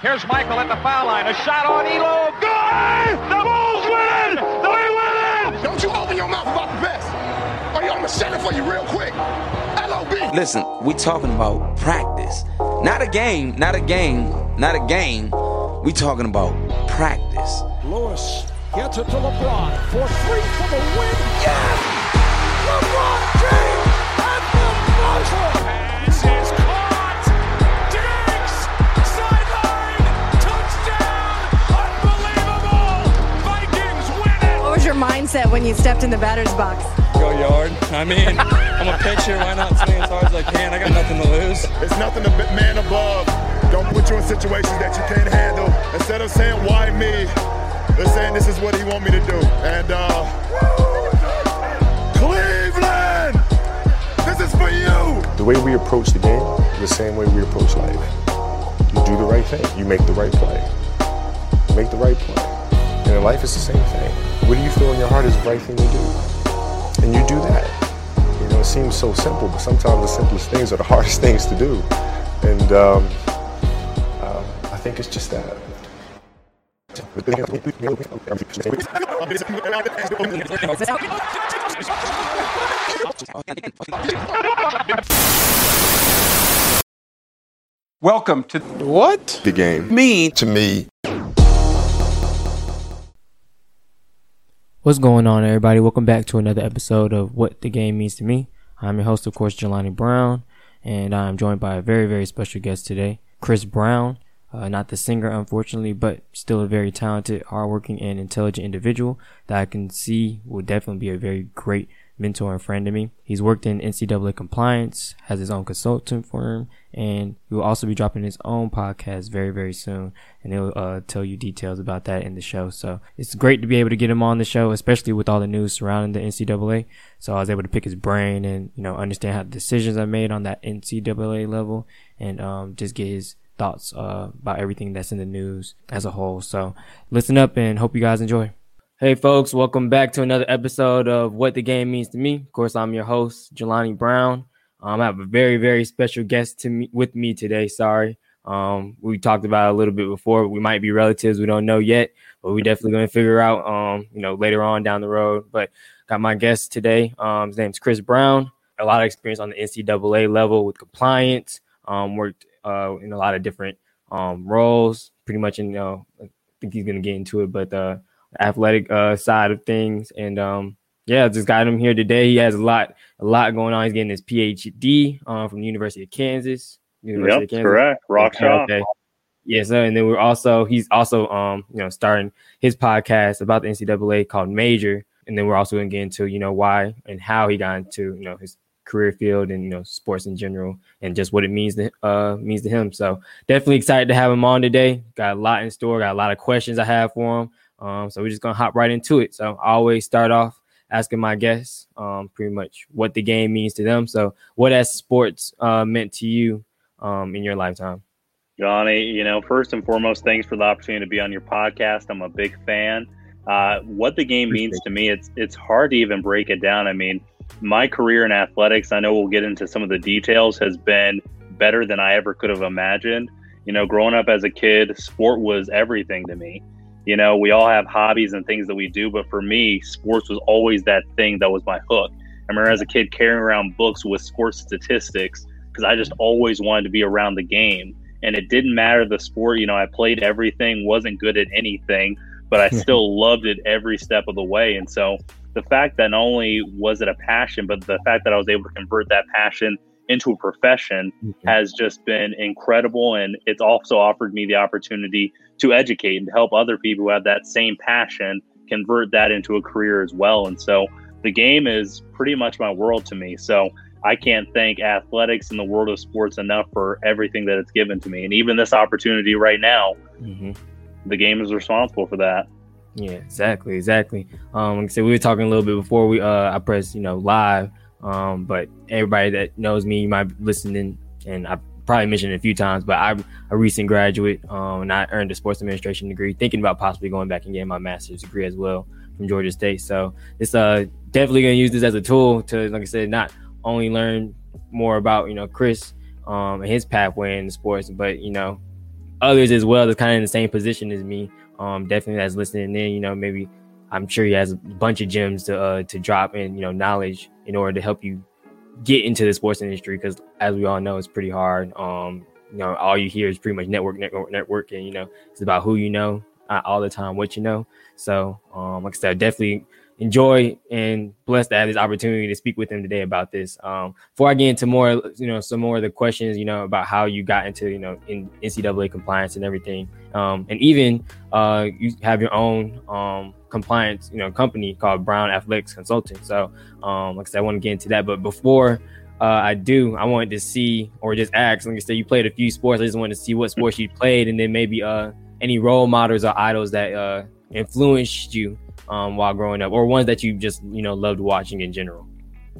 Here's Michael at the foul line. A shot on Ehlo. Good! The Bulls win! They win! Don't you open your mouth about the best. Or you, I'm gonna shut it for you real quick. LOB. Listen, we talking about practice. Not a game, not a game, not a game. We talking about practice. Lewis gets it to LeBron for three for the win. Yes! LeBron James at the buzzer. Mindset when you stepped in the batter's box? go yard. I mean, I'm a pitcher. Why not swing as hard as I can? I got nothing to lose. It's nothing to be- man above. Don't put you in situations that you can't handle. Instead of saying why me, they're saying this is what he want me to do. And uh Cleveland! This is for you! The way we approach the game is the same way we approach life. You do the right thing. You make the right play. You make the right play. And in life, it's the same thing. What do you feel in your heart is the right thing to do? And you do that. You know, it seems so simple, but sometimes the simplest things are the hardest things to do. And um, uh, I think it's just that. Welcome to What? The game. me. To me, What's going on, everybody? Welcome back to another episode of What the Game Means to Me. I'm your host, of course, Jelani Brown, and I'm joined by a very, very special guest today, Chris Brown. Uh, not the singer, unfortunately, but still a very talented, hardworking, and intelligent individual that I can see will definitely be a very great mentor and friend to me. He's worked in NCAA compliance, has his own consultant firm, and he will also be dropping his own podcast very, very soon. And he'll uh, tell you details about that in the show. So it's great to be able to get him on the show, especially with all the news surrounding the NCAA. So I was able to pick his brain and, you know, understand how the decisions are made on that NCAA level and um, just get his thoughts uh, about everything that's in the news as a whole. So listen up and hope you guys enjoy. Hey folks, welcome back to another episode of What the Game Means to Me. Of course, I'm your host, Jelani Brown. Um, I have a very, very special guest to me with me today. Sorry. Um, we talked about a little bit before. We might be relatives, we don't know yet, but we definitely gonna figure out um, you know, later on down the road. But got my guest today. Um, his name's Chris Brown. A lot of experience on the NCAA level with compliance. Um, worked uh in a lot of different um roles, pretty much in you know, I think he's gonna get into it, but uh athletic uh, side of things. And um, yeah, just got him here today. He has a lot, a lot going on. He's getting his PhD uh, from the University of Kansas. University Yep, of Kansas. correct. Rock Okay. Yes, sir. And then we're also he's also um you know starting his podcast about the NCAA called Major. And then we're also gonna get into you know why and how he got into you know his career field and you know sports in general and just what it means to uh means to him. So definitely excited to have him on today. Got a lot in store. Got a lot of questions I have for him. Um, so we're just gonna hop right into it. So I always start off asking my guests um pretty much what the game means to them. So what has sports uh meant to you um in your lifetime? Johnny, you know, first and foremost, thanks for the opportunity to be on your podcast. I'm a big fan. Uh, what the game means to me, it's it's hard to even break it down. I mean, my career in athletics, I know we'll get into some of the details, has been better than I ever could have imagined. You know, growing up as a kid, sport was everything to me. You know, we all have hobbies and things that we do, but for me, sports was always that thing that was my hook. I remember as a kid carrying around books with sports statistics because I just always wanted to be around the game. And it didn't matter the sport. You know, I played everything, wasn't good at anything, but I still loved it every step of the way. And so the fact that not only was it a passion, but the fact that I was able to convert that passion into a profession has just been incredible. And it's also offered me the opportunity to educate and to help other people who have that same passion convert that into a career as well. And so the game is pretty much my world to me. So I can't thank athletics and the world of sports enough for everything that it's given to me. And even this opportunity right now, Mm-hmm. the game is responsible for that. Yeah, exactly, exactly. Um, like I said, we were talking a little bit before we uh I pressed you know live. Um, but everybody that knows me, you might be listening, and I probably mentioned it a few times, but I'm a recent graduate. Um, and I earned a sports administration degree, thinking about possibly going back and getting my master's degree as well from Georgia State. So it's uh definitely gonna use this as a tool to, like I said, not only learn more about you know Chris um and his pathway in sports, but you know others as well that's kind of in the same position as me. Um, definitely that's listening in. You know, maybe I'm sure he has a bunch of gems to uh, to drop and you know knowledge in order to help you get into the sports industry because as we all know, it's pretty hard. Um, you know, all you hear is pretty much network, network, network, and you know, it's about who you know, all the time what you know. So, um, like I said, definitely enjoy and blessed to have this opportunity to speak with him today about this. Um, before I get into more, you know, some more of the questions, you know, about how you got into, you know, in NCAA compliance and everything, um, and even uh, you have your own um, compliance, you know, company called Brown Athletics Consulting. So, um, like I said, I want to get into that, but before. Uh, I do. I wanted to see, or just ask. Like I said, you played a few sports. I just wanted to see what sports you played, and then maybe uh, any role models or idols that uh, influenced you um, while growing up, or ones that you just you know loved watching in general?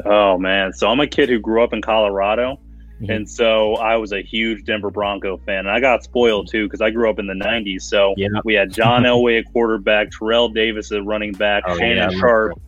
Oh man, so I'm a kid who grew up in Colorado, mm-hmm. and so I was a huge Denver Bronco fan, and I got spoiled too because I grew up in the '90s. So yeah. we had John Elway at quarterback, Terrell Davis at running back, oh, Shannon yeah, Sharpe.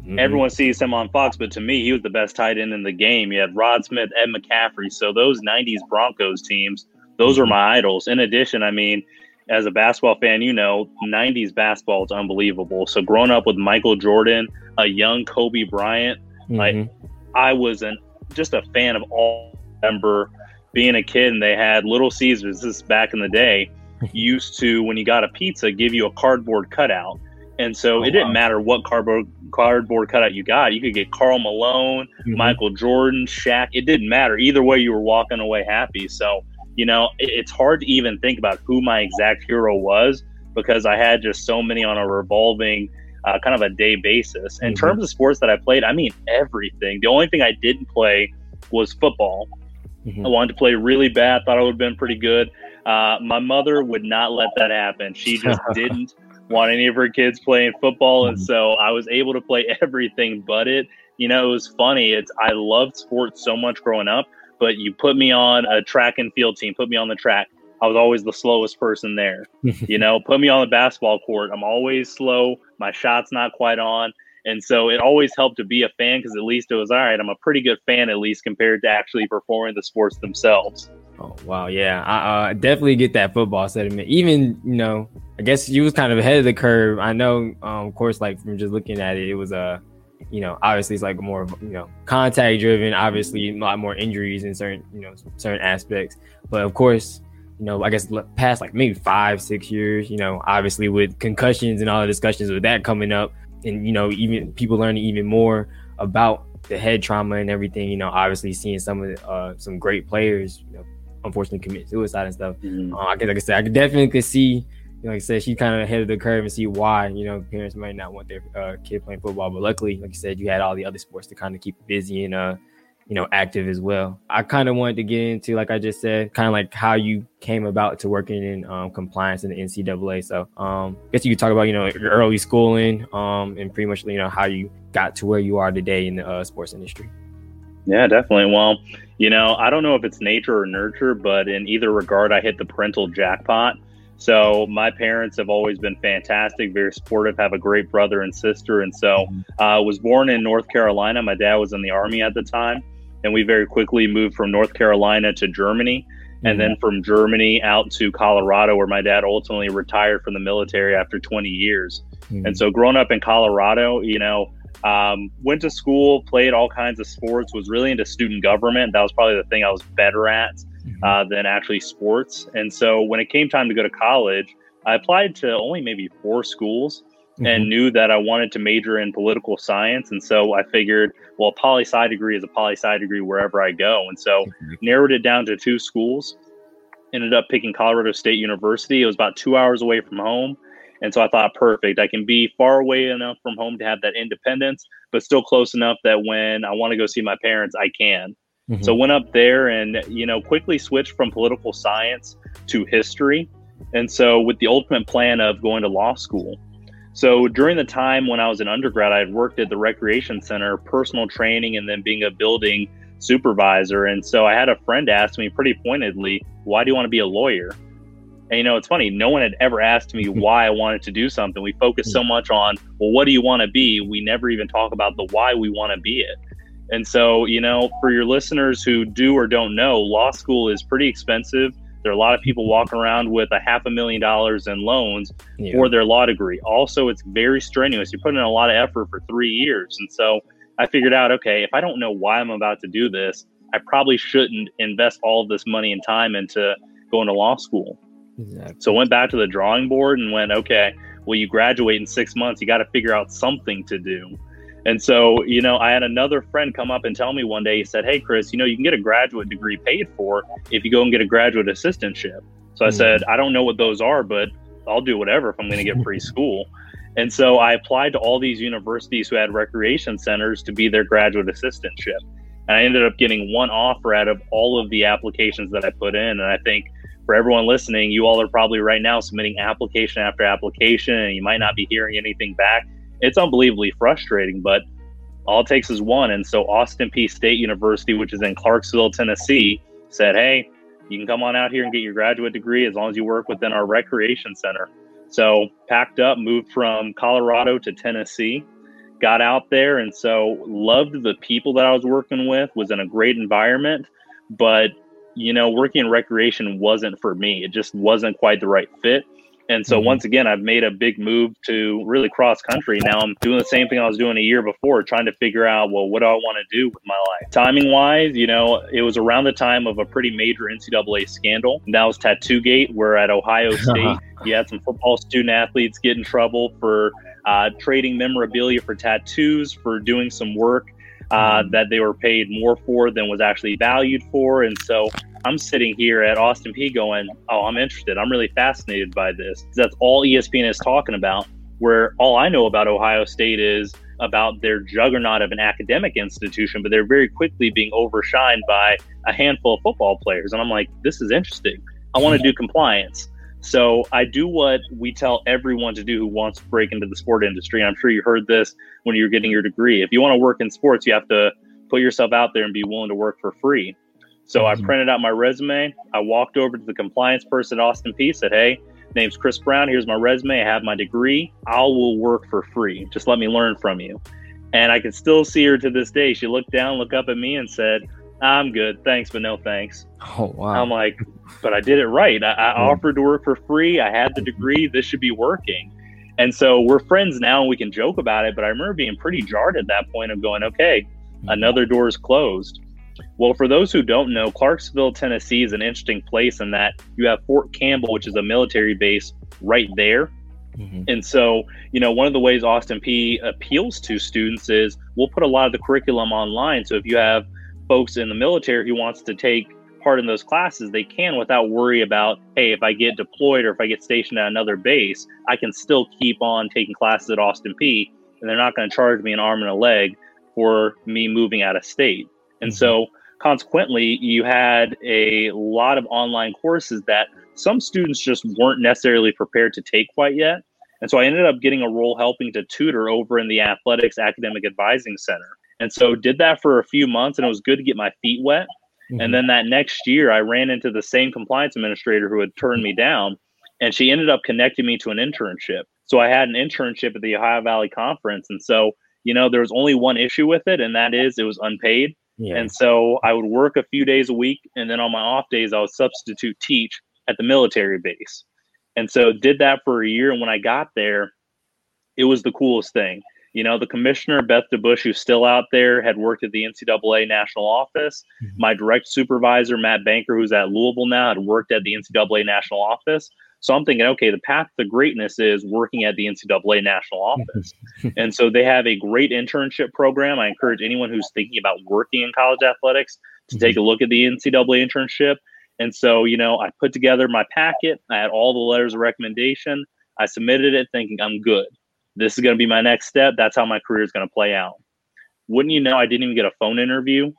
Mm-hmm. Everyone sees him on Fox, but to me, he was the best tight end in the game. You had Rod Smith, Ed McCaffrey. So those '90s Broncos teams, those mm-hmm. are my idols. In addition, I mean, as a basketball fan, you know, 90s basketball is unbelievable. So growing up with Michael Jordan, a young Kobe Bryant, mm-hmm. like I was an just a fan of all. Remember being a kid and they had Little Caesars. This is back in the day. used to when you got a pizza, give you a cardboard cutout, and so oh, it didn't wow. matter what cardboard cardboard cutout you got. You could get Karl Malone, mm-hmm. Michael Jordan, Shaq. It didn't matter. Either way, you were walking away happy. So you know, it's hard to even think about who my exact hero was because I had just so many on a revolving uh, kind of a day basis. In mm-hmm. terms of sports that I played, I mean everything. The only thing I didn't play was football. Mm-hmm. I wanted to play really bad, thought I would have been pretty good. Uh, my mother would not let that happen. She just didn't want any of her kids playing football. And mm-hmm. so I was able to play everything but it. You know, it was funny. It's I loved sports so much growing up but you put me on a track and field team, put me on the track. I was always the slowest person there. you know, put me on the basketball court. I'm always slow. My shot's not quite on. And so it always helped to be a fan because at least it was all right. I'm a pretty good fan, at least compared to actually performing the sports themselves. Oh wow, yeah, I uh, definitely get that football sentiment. Even you know, I guess you was kind of ahead of the curve. I know, um, of course, like from just looking at it, it was a uh, you know, obviously it's like more, you know, contact driven, obviously a lot more injuries in certain, you know, certain aspects. But of course, you know, I guess past like maybe five, six years, you know, obviously with concussions and all the discussions with that coming up and, you know, even people learning even more about the head trauma and everything, you know, obviously seeing some of the, uh, some great players, you know, unfortunately commit suicide and stuff. Mm-hmm. Uh, I guess, like I said, I could definitely see You know, like I said, she kind of ahead of the curve and see why, you know, parents might not want their uh, kid playing football. But luckily, like you said, you had all the other sports to kind of keep busy and, uh, you know, active as well. I kind of wanted to get into, like I just said, kind of like how you came about to working in um, compliance in the NCAA. So, um, I guess you could talk about, you know, your early schooling um, and pretty much, you know, how you got to where you are today in the uh, sports industry. Yeah, definitely. Well, you know, I don't know if it's nature or nurture, but in either regard, I hit the parental jackpot. So my parents have always been fantastic, very supportive, have a great brother and sister. And so I uh, was born in North Carolina. My dad was in the army at the time. And we very quickly moved from North Carolina to Germany. Mm-hmm. And then from Germany out to Colorado, where my dad ultimately retired from the military after 20 years. Mm-hmm. And so growing up in Colorado, you know, um, went to school, played all kinds of sports, was really into student government. That was probably the thing I was better at mm-hmm. uh, than actually sports. And so when it came time to go to college, I applied to only maybe four schools mm-hmm. and knew that I wanted to major in political science. And so I figured, well, a poli sci degree is a poli sci degree wherever I go. And so mm-hmm. narrowed it down to two schools. Ended up picking Colorado State University. It was about two hours away from home. And so I thought, perfect. I can be far away enough from home to have that independence, but still close enough that when I want to go see my parents, I can. Mm-hmm. So went up there and you know quickly switched from political science to history, and so with the ultimate plan of going to law school. So during the time when I was an undergrad, I had worked at the recreation center, personal training, and then being a building supervisor. And so I had a friend ask me pretty pointedly, "Why do you want to be a lawyer?" And you know, it's funny, no one had ever asked me hmm. why I wanted to do something. We focus so hmm. much on, well, what do you want to be? We never even talk about the why we want to be it. And so, you know, for your listeners who do or don't know, law school is pretty expensive, There are a lot of people walking around with a half a million dollars in loans Yeah. for their law degree. Also, it's very strenuous. You're putting in a lot of effort for three years. And so I figured out, okay, if I don't know why I'm about to do this, I probably shouldn't invest all of this money and time into going to law school. Exactly. So I went back to the drawing board and went, okay, well, you graduate in six months. You got to figure out something to do. And so, you know, I had another friend come up and tell me one day, he said, Hey, Chris, you know, you can get a graduate degree paid for if you go and get a graduate assistantship. So I Mhm. said, I don't know what those are, but I'll do whatever if I'm going to get free school. And so I applied to all these universities who had recreation centers to be their graduate assistantship. And I ended up getting one offer out of all of the applications that I put in. And I think for everyone listening, you all are probably right now submitting application after application, and you might not be hearing anything back. It's unbelievably frustrating, but all it takes is one. And so Austin Peay State University, which is in Clarksville, Tennessee, said, Hey, you can come on out here and get your graduate degree as long as you work within our recreation center. So packed up, moved from Colorado to Tennessee, got out there, and so loved the people that I was working with, was in a great environment, but you know, working in recreation wasn't for me. It just wasn't quite the right fit. And so Mhm. once again, I've made a big move to really cross country. Now I'm doing the same thing I was doing a year before, trying to figure out, well, what do I want to do with my life? Timing wise, you know, it was around the time of a pretty major NCAA scandal. That was Tattoo Gate, where at Ohio State, you had some football student athletes get in trouble for uh, trading memorabilia for tattoos, for doing some work uh, that they were paid more for than was actually valued for. And so I'm sitting here at Austin Peay going, oh, I'm interested. I'm really fascinated by this. That's all ESPN is talking about. Where all I know about Ohio State is about their juggernaut of an academic institution, but they're very quickly being overshined by a handful of football players. And I'm like, this is interesting. I want to do compliance. So I do what we tell everyone to do who wants to break into the sport industry. I'm sure you heard this when you're getting your degree. If you want to work in sports, you have to put yourself out there and be willing to work for free. So I Mhm. printed out my resume. I walked over to the compliance person at Austin Peay. Said, "Hey, name's Chris Brown. Here's my resume. I have my degree. I will work for free. Just let me learn from you." And I can still see her to this day. She looked down, looked up at me, and said, "I'm good, thanks, but no thanks." Oh wow. I'm like, but I did it right. I, I Yeah. offered to work for free. I had the degree. This should be working. And so we're friends now and we can joke about it. But I remember being pretty jarred at that point of going, okay, another door is closed. Well, for those who don't know, Clarksville, Tennessee is an interesting place in that you have Fort Campbell, which is a military base right there. Mhm. And so, you know, one of the ways Austin Peay appeals to students is we'll put a lot of the curriculum online. So if you have folks in the military who wants to take part in those classes, they can without worry about, hey, if I get deployed or if I get stationed at another base, I can still keep on taking classes at Austin Peay and they're not going to charge me an arm and a leg for me moving out of state. And so consequently, you had a lot of online courses that some students just weren't necessarily prepared to take quite yet. And so I ended up getting a role helping to tutor over in the athletics academic advising center. And so did that for a few months and it was good to get my feet wet. Mhm. And then that next year I ran into the same compliance administrator who had turned me down and she ended up connecting me to an internship. So I had an internship at the Ohio Valley Conference and so you know there was only one issue with it and that is it was unpaid. Yeah. And so I would work a few days a week, and then on my off days, I would substitute teach at the military base. And so did that for a year. And when I got there, it was the coolest thing. You know, the commissioner, Beth DeBauche, who's still out there, had worked at the NCAA national office. Mhm. My direct supervisor, Matt Banker, who's at Louisville now, had worked at the NCAA national office. So I'm thinking, okay, the path to greatness is working at the NCAA national office. and so they have a great internship program. I encourage anyone who's thinking about working in college athletics to take mm-hmm. a look at the NCAA internship. And so, you know, I put together my packet. I had all the letters of recommendation. I submitted it thinking I'm good. This is going to be my next step. That's how my career is going to play out. Wouldn't you know, I didn't even get a phone interview.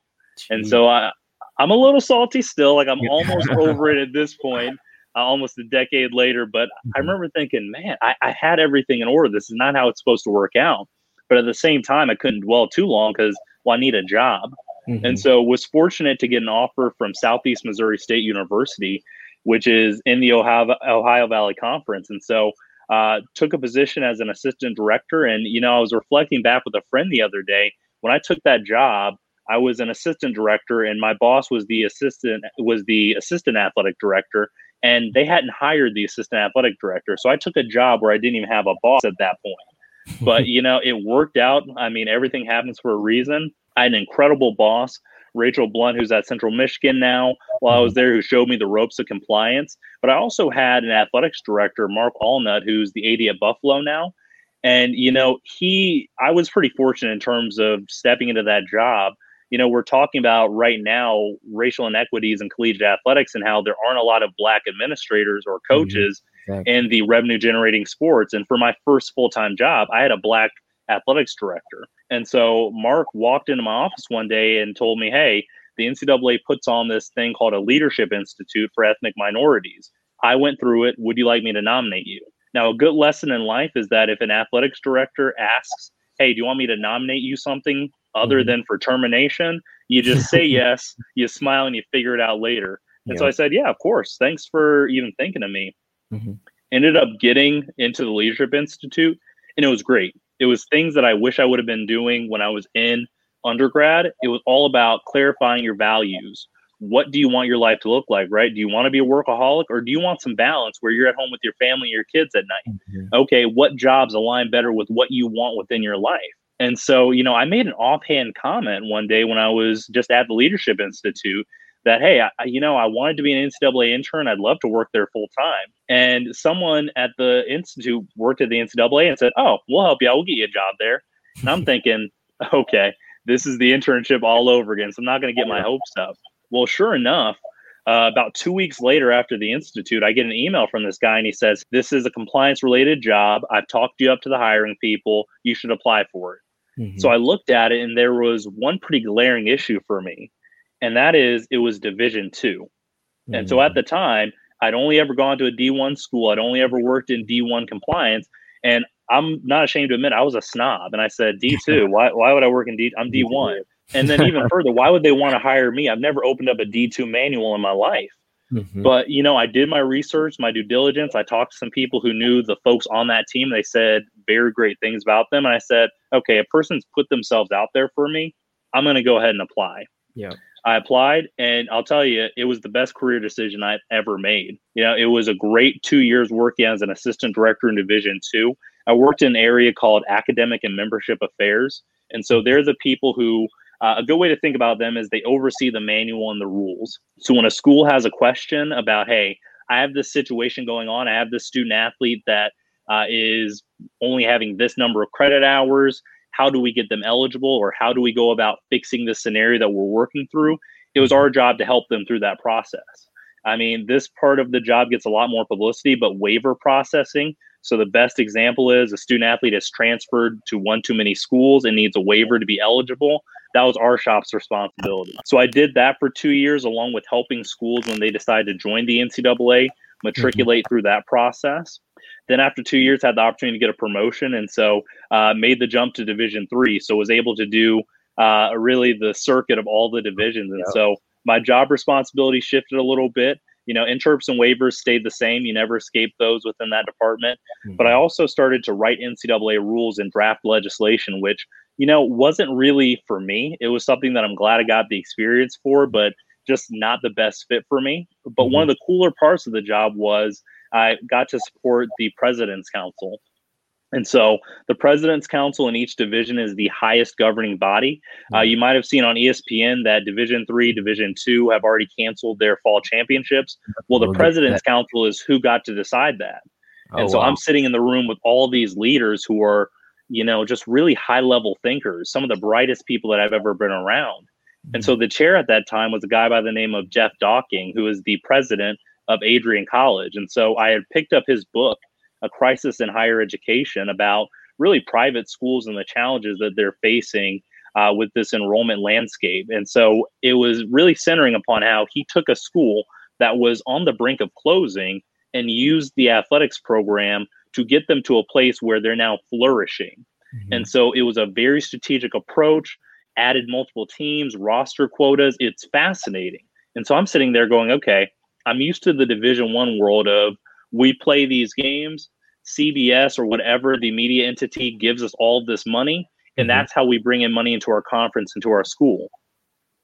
And so I, I'm a little salty still. Like I'm almost over it at this point, uh, almost a decade later. But I Mhm. remember thinking, man, I, I had everything in order. This is not how it's supposed to work out. But at the same time, I couldn't dwell too long because, well, I need a job. Mhm. And so was fortunate to get an offer from Southeast Missouri State University, which is in the Ohio, Ohio Valley Conference. And so uh, took a position as an assistant director. And, you know, I was reflecting back with a friend the other day. When I took that job, I was an assistant director, and my boss was the assistant was the assistant athletic director, and they hadn't hired the assistant athletic director. So I took a job where I didn't even have a boss at that point. But you know, it worked out. I mean, everything happens for a reason. I had an incredible boss, Rachel Blunt, who's at Central Michigan now, while I was mm-hmm. there, who showed me the ropes of compliance. But I also had an athletics director, Mark Alnutt, who's the AD at Buffalo now. And, you know, he, I was pretty fortunate in terms of stepping into that job you know, we're talking about right now racial inequities in collegiate athletics and how there aren't a lot of black administrators or mm-hmm. coaches mm-hmm. exactly. in the revenue generating sports. And for my first full time job, I had a black athletics director. And so Mark walked into my office one day and told me, Hey, the NCAA puts on this thing called a leadership institute for ethnic minorities. I went through it. Would you like me to nominate you? Now, a good lesson in life is that if an athletics director asks, Hey, do you want me to nominate you something other mm-hmm. than for termination, you just say yes, you smile, and you figure it out later. And yeah. so I said, Yeah, of course. Thanks for even thinking of me. Mm-hmm. Ended up getting into the Leadership Institute, and it was great. It was things that I wish I would have been doing when I was in undergrad. It was all about clarifying your values. What do you want your life to look like, right? Do you want to be a workaholic or do you want some balance where you're at home with your family, and your kids at night? Mm-hmm. Okay, what jobs align better with what you want within your life? And so, you know, I made an offhand comment one day when I was just at the Leadership Institute that, hey, I, you know, I wanted to be an NCAA intern. I'd love to work there full time. And someone at the Institute worked at the NCAA and said, oh, we'll help you out. We'll get you a job there. And I'm thinking, okay, this is the internship all over again. So I'm not going to get my hopes up. Well, sure enough, uh, about two weeks later after the institute, I get an email from this guy and he says, This is a compliance related job. I've talked you up to the hiring people. You should apply for it. Mm-hmm. So I looked at it and there was one pretty glaring issue for me, and that is it was Division 2 mm-hmm. And so at mm. the time, I'd only ever gone to a D1 school, I'd only ever worked in D1 compliance. And I'm not ashamed to admit I was a snob. And I said, D2, why, why would I work in D? I'm D1. And then even further, why would they want to hire me? I've never opened up a D2 manual in my life. Mm-hmm. But you know, I did my research, my due diligence. I talked to some people who knew the folks on that team. They said very great things about them, and I said, okay, a person's put themselves out there for me. I'm going to go ahead and apply. Yeah. I applied, and I'll tell you, it was the best career decision I've ever made. You know, it was a great two years working as an assistant director in Division Two. I worked in an area called academic and membership affairs, and so they're the people who uh, a good way to think about them is they oversee the manual and the rules. So when a school has a question about, hey, I have this situation going on, I have this student athlete that uh, is only having this number of credit hours. How do we get them eligible, or how do we go about fixing the scenario that we're working through? It was our job to help them through that process. I mean, this part of the job gets a lot more publicity, but waiver processing. So the best example is a student athlete has transferred to one too many schools and needs a waiver to be eligible that was our shop's responsibility. So I did that for two years, along with helping schools when they decided to join the NCAA, matriculate mm-hmm. through that process. Then after two years, had the opportunity to get a promotion, and so uh, made the jump to Division three. So was able to do uh, really the circuit of all the divisions, and so my job responsibility shifted a little bit. You know, interps and waivers stayed the same. You never escape those within that department. Mm-hmm. But I also started to write NCAA rules and draft legislation, which you know, wasn't really for me. It was something that I'm glad I got the experience for, but just not the best fit for me. But mm-hmm. one of the cooler parts of the job was I got to support the President's Council. And so the President's Council in each division is the highest governing body. Uh, mm-hmm. You might have seen on ESPN that Division Three, Division Two have already canceled their fall championships. Well, the President's Council is who got to decide that. Oh, and so wow. I'm sitting in the room with all these leaders who are you know, just really high level thinkers, some of the brightest people that I've ever been around. And so mm-hmm. the chair at that time was a guy by the name of Jeff Docking, who is the president of Adrian College. And so I had picked up his book, A Crisis in Higher Education, about really private schools and the challenges that they're facing uh, with this enrollment landscape. And so it was really centering upon how he took a school that was on the brink of closing and used the athletics program to get them to a place where they're now flourishing. Mm-hmm. And so it was a very strategic approach, added multiple teams, roster quotas. It's fascinating. And so I'm sitting there going, okay, I'm used to the division one world of we play these games, CBS or whatever the media entity gives us all this money. And mm-hmm. that's how we bring in money into our conference, into our school.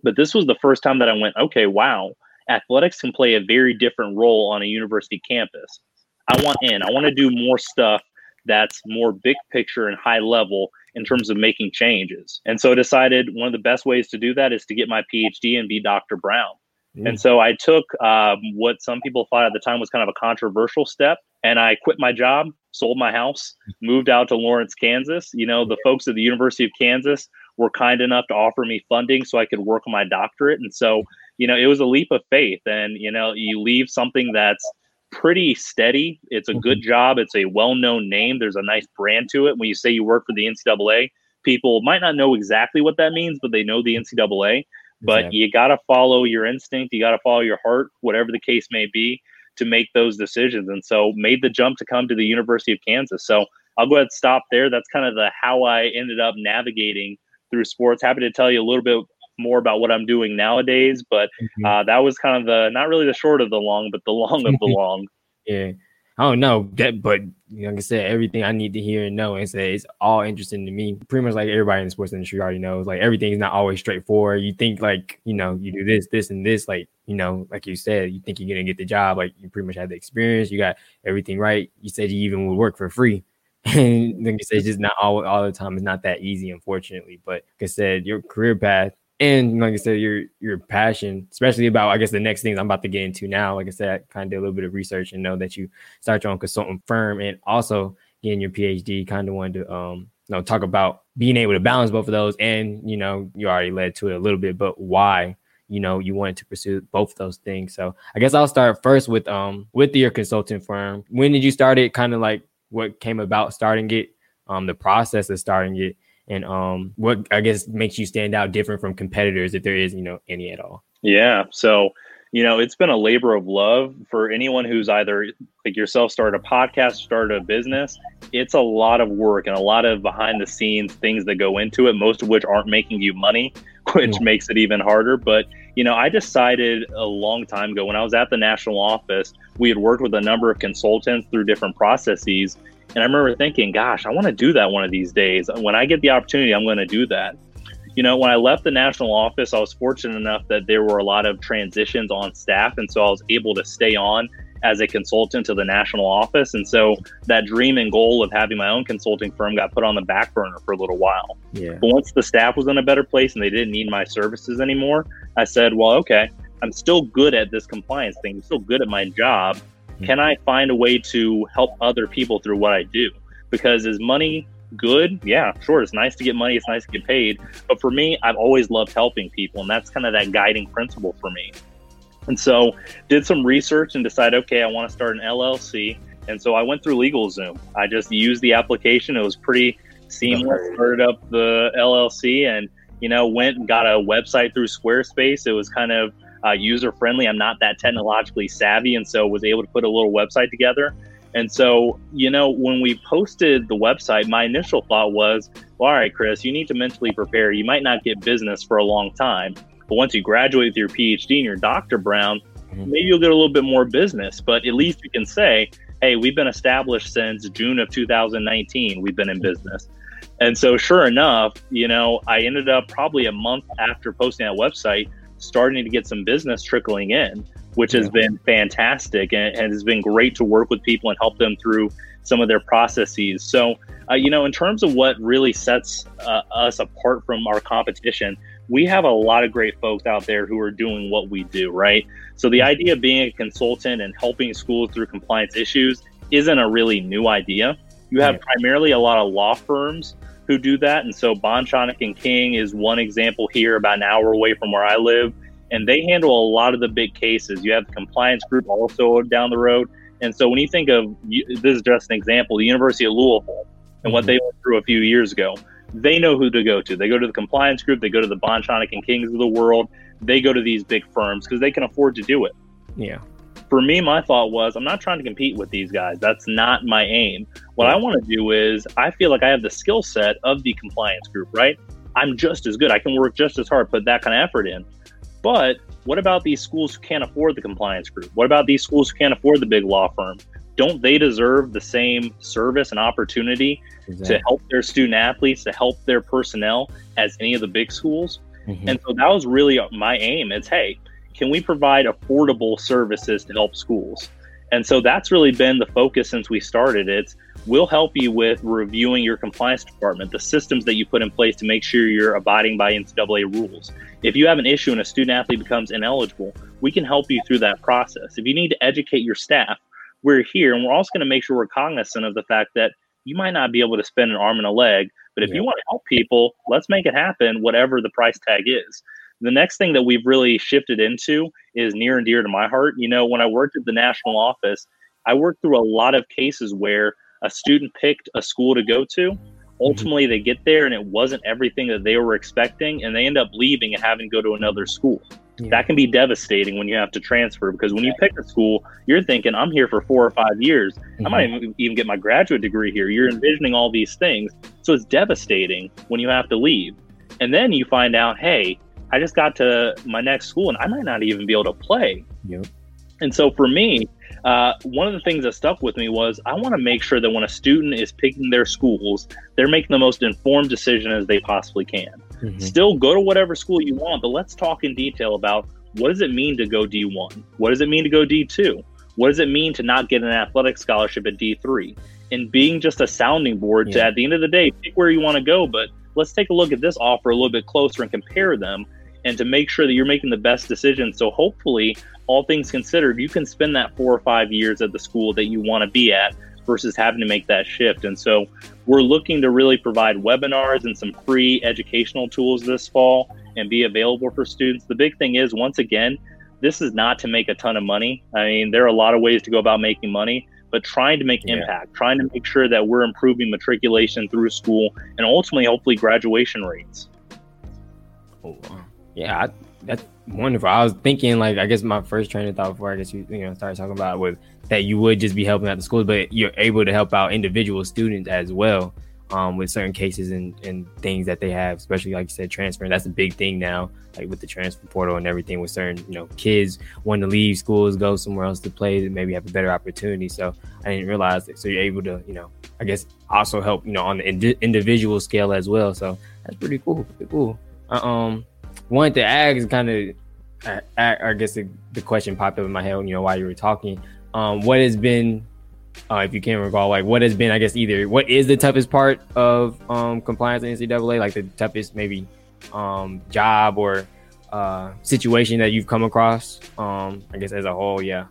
But this was the first time that I went, okay, wow, athletics can play a very different role on a university campus. I want in. I want to do more stuff that's more big picture and high level in terms of making changes. And so I decided one of the best ways to do that is to get my PhD and be Dr. Brown. Mm. And so I took um, what some people thought at the time was kind of a controversial step, and I quit my job, sold my house, moved out to Lawrence, Kansas. You know, the folks at the University of Kansas were kind enough to offer me funding so I could work on my doctorate. And so, you know, it was a leap of faith. And, you know, you leave something that's pretty steady. It's a good mm-hmm. job. It's a well known name. There's a nice brand to it. When you say you work for the NCAA, people might not know exactly what that means, but they know the NCAA. But exactly. you got to follow your instinct. You got to follow your heart, whatever the case may be, to make those decisions. And so made the jump to come to the University of Kansas. So I'll go ahead and stop there. That's kind of the how I ended up navigating through sports. Happy to tell you a little bit more about what I'm doing nowadays. But mm-hmm. uh, that was kind of the not really the short of the long, but the long of the long. yeah. I don't know that, but like I said, everything I need to hear and know and say it's all interesting to me. Pretty much like everybody in the sports industry already knows, like everything's not always straightforward. You think like you know you do this, this, and this, like you know, like you said, you think you're gonna get the job, like you pretty much have the experience, you got everything right. You said you even would work for free, and like I said, it's just not all all the time. It's not that easy, unfortunately. But like I said, your career path and like I said, your your passion, especially about I guess the next things I'm about to get into now. Like I said, I kind of did a little bit of research and know that you start your own consultant firm and also getting your PhD. Kind of wanted to um you know talk about being able to balance both of those, and you know you already led to it a little bit, but why you know you wanted to pursue both those things. So I guess I'll start first with um with your consulting firm. When did you start it? Kind of like what came about starting it, um the process of starting it and um, what I guess makes you stand out different from competitors, if there is, you know, any at all. Yeah. So, you know, it's been a labor of love for anyone who's either like yourself started a podcast, started a business. It's a lot of work and a lot of behind the scenes things that go into it, most of which aren't making you money, which makes it even harder. But, you know, I decided a long time ago when I was at the national office, we had worked with a number of consultants through different processes and I remember thinking, gosh, I want to do that one of these days. When I get the opportunity, I'm going to do that. You know, when I left the national office, I was fortunate enough that there were a lot of transitions on staff. And so I was able to stay on as a consultant to the national office. And so that dream and goal of having my own consulting firm got put on the back burner for a little while. Yeah. But once the staff was in a better place and they didn't need my services anymore, I said, well, okay, I'm still good at this compliance thing. I'm still good at my job. Mm-hmm. Can I find a way to help other people through what I do? Because is money good? Yeah, sure. It's nice to get money. It's nice to get paid. But for me, I've always loved helping people. And that's kind of that guiding principle for me. And so did some research and decided, okay, I want to start an LLC. And so I went through LegalZoom. I just used the application. It was pretty seamless. Started up the LLC and, you know, went and got a website through Squarespace. It was kind of uh, user friendly. I'm not that technologically savvy, and so was able to put a little website together. And so, you know, when we posted the website, my initial thought was, well, all right, Chris, you need to mentally prepare. You might not get business for a long time, but once you graduate with your PhD and your Dr. Brown, mm-hmm. maybe you'll get a little bit more business. But at least you can say, hey, we've been established since June of 2019. We've been in business. And so, sure enough, you know, I ended up probably a month after posting that website starting to get some business trickling in, which has been fantastic and, and has been great to work with people and help them through some of their processes. So, uh, you know, in terms of what really sets uh, us apart from our competition, we have a lot of great folks out there who are doing what we do, right? So, the idea of being a consultant and helping schools through compliance issues isn't a really new idea. You have primarily a lot of law firms who do that. And so Bond, Schoeneck and King is one example here, about an hour away from where I live. And they handle a lot of the big cases. You have the compliance group also down the road. And so when you think of this is just an example, the University of Louisville and mm-hmm. what they went through a few years ago, they know who to go to. They go to the compliance group, they go to the Bond, Schoeneck and Kings of the world, they go to these big firms because they can afford to do it. Yeah for me, my thought was I'm not trying to compete with these guys. That's not my aim. What I want to do is I feel like I have the skill set of the compliance group, right? I'm just as good. I can work just as hard, put that kind of effort in. But what about these schools who can't afford the compliance group? What about these schools who can't afford the big law firm? Don't they deserve the same service and opportunity exactly. to help their student athletes, to help their personnel as any of the big schools? Mm-hmm. And so that was really my aim. It's hey, can we provide affordable services to help schools? And so that's really been the focus since we started. It's we'll help you with reviewing your compliance department, the systems that you put in place to make sure you're abiding by NCAA rules. If you have an issue and a student athlete becomes ineligible, we can help you through that process. If you need to educate your staff, we're here and we're also going to make sure we're cognizant of the fact that you might not be able to spend an arm and a leg, but if yeah. you want to help people, let's make it happen, whatever the price tag is. The next thing that we've really shifted into is near and dear to my heart. You know, when I worked at the national office, I worked through a lot of cases where a student picked a school to go to. Mm-hmm. Ultimately, they get there and it wasn't everything that they were expecting, and they end up leaving and having to go to another school. Yeah. That can be devastating when you have to transfer because when you pick a school, you're thinking, I'm here for four or five years. Mm-hmm. I might even, even get my graduate degree here. You're envisioning all these things. So it's devastating when you have to leave. And then you find out, hey, I just got to my next school and I might not even be able to play. Yep. And so for me, uh, one of the things that stuck with me was I want to make sure that when a student is picking their schools, they're making the most informed decision as they possibly can. Mm-hmm. Still go to whatever school you want, but let's talk in detail about what does it mean to go D1? What does it mean to go D2? What does it mean to not get an athletic scholarship at D3? And being just a sounding board yeah. to, at the end of the day, pick where you want to go, but let's take a look at this offer a little bit closer and compare them and to make sure that you're making the best decision. So hopefully, all things considered, you can spend that four or five years at the school that you want to be at versus having to make that shift. And so we're looking to really provide webinars and some free educational tools this fall and be available for students. The big thing is, once again, this is not to make a ton of money. I mean, there are a lot of ways to go about making money, but trying to make yeah. impact, trying to make sure that we're improving matriculation through school and ultimately, hopefully, graduation rates. Oh, wow yeah, I, that's wonderful. I was thinking like I guess my first train of thought before I guess you you know started talking about was that you would just be helping out the schools, but you're able to help out individual students as well. Um, with certain cases and, and things that they have, especially like you said, transferring. That's a big thing now, like with the transfer portal and everything. With certain, you know, kids wanting to leave schools, go somewhere else to play, maybe have a better opportunity. So I didn't realize that. So you're able to, you know, I guess also help, you know, on the ind- individual scale as well. So that's pretty cool. Pretty cool. Uh, um, wanted to ask kind of I, I, guess the, the, question popped up in my head, you know, while you were talking. Um, what has been, uh, if you can recall, like what has been, I guess, either what is the toughest part of um, compliance in NCAA, like the toughest maybe um, job or uh, situation that you've come across? Um, I guess as a whole, yeah.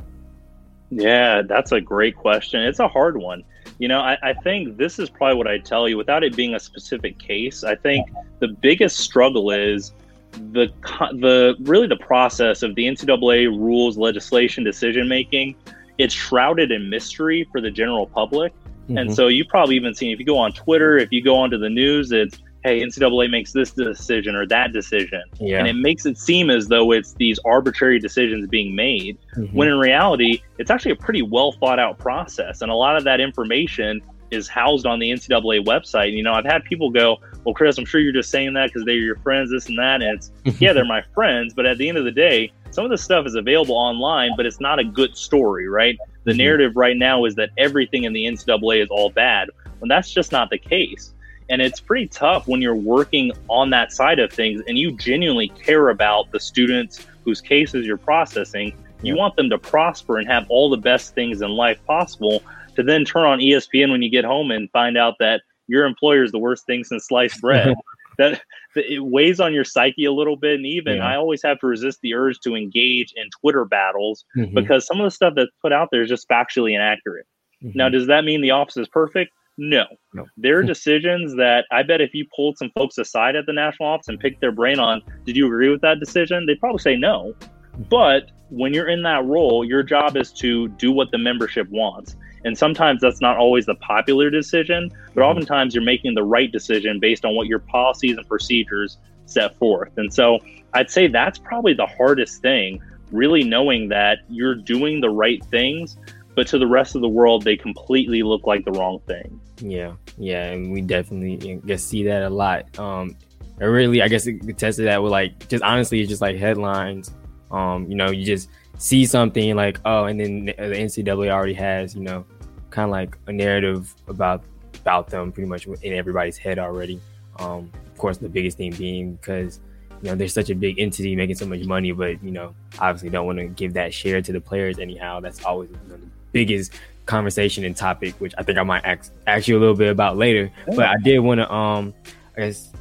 Yeah, that's a great question. It's a hard one. You know, I, I think this is probably what I tell you without it being a specific case. I think the biggest struggle is the the really the process of the NCAA rules, legislation, decision making, it's shrouded in mystery for the general public. Mm-hmm. And so you probably even seen if you go on Twitter, if you go onto the news, it's hey, NCAA makes this decision or that decision. Yeah. And it makes it seem as though it's these arbitrary decisions being made, mm-hmm. when in reality, it's actually a pretty well thought out process. And a lot of that information is housed on the NCAA website. You know, I've had people go, well, Chris, I'm sure you're just saying that because they're your friends, this and that. And it's, yeah, they're my friends. But at the end of the day, some of the stuff is available online, but it's not a good story, right? The mm-hmm. narrative right now is that everything in the NCAA is all bad. When that's just not the case. And it's pretty tough when you're working on that side of things and you genuinely care about the students whose cases you're processing. You want them to prosper and have all the best things in life possible to then turn on ESPN when you get home and find out that your employer is the worst thing since sliced bread. that, that, it weighs on your psyche a little bit. And even yeah. I always have to resist the urge to engage in Twitter battles mm-hmm. because some of the stuff that's put out there is just factually inaccurate. Mm-hmm. Now, does that mean the office is perfect? No. no. There are decisions that I bet if you pulled some folks aside at the national office and picked their brain on, did you agree with that decision? They'd probably say no. Mm-hmm. But when you're in that role, your job is to do what the membership wants. And sometimes that's not always the popular decision, but mm-hmm. oftentimes you're making the right decision based on what your policies and procedures set forth. And so I'd say that's probably the hardest thing, really knowing that you're doing the right things, but to the rest of the world, they completely look like the wrong thing. Yeah, yeah, and we definitely get see that a lot. Um, and really, I guess it tested that with like just honestly, it's just like headlines. Um, you know, you just see something like oh, and then the NCAA already has you know kind of like a narrative about about them pretty much in everybody's head already. Um, of course, the biggest thing being because you know they're such a big entity making so much money, but you know obviously don't want to give that share to the players anyhow. That's always you know, the biggest conversation and topic, which I think I might ask, ask you a little bit about later. But I did want to um I guess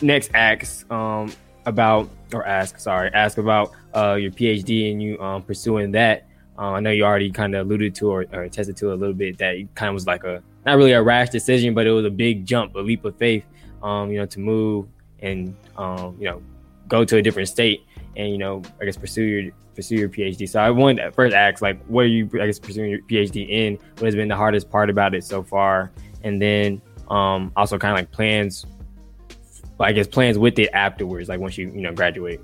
next ask um about or ask sorry ask about uh your PhD and you um pursuing that. Uh, I know you already kind of alluded to or, or attested to a little bit that it kind of was like a not really a rash decision, but it was a big jump, a leap of faith. Um, you know, to move and um, you know, go to a different state and you know, I guess pursue your pursue your PhD. So I wanted to first ask, like, what are you, I guess, pursuing your PhD in? What has been the hardest part about it so far? And then um, also kind of like plans, I guess, plans with it afterwards, like once you you know graduate.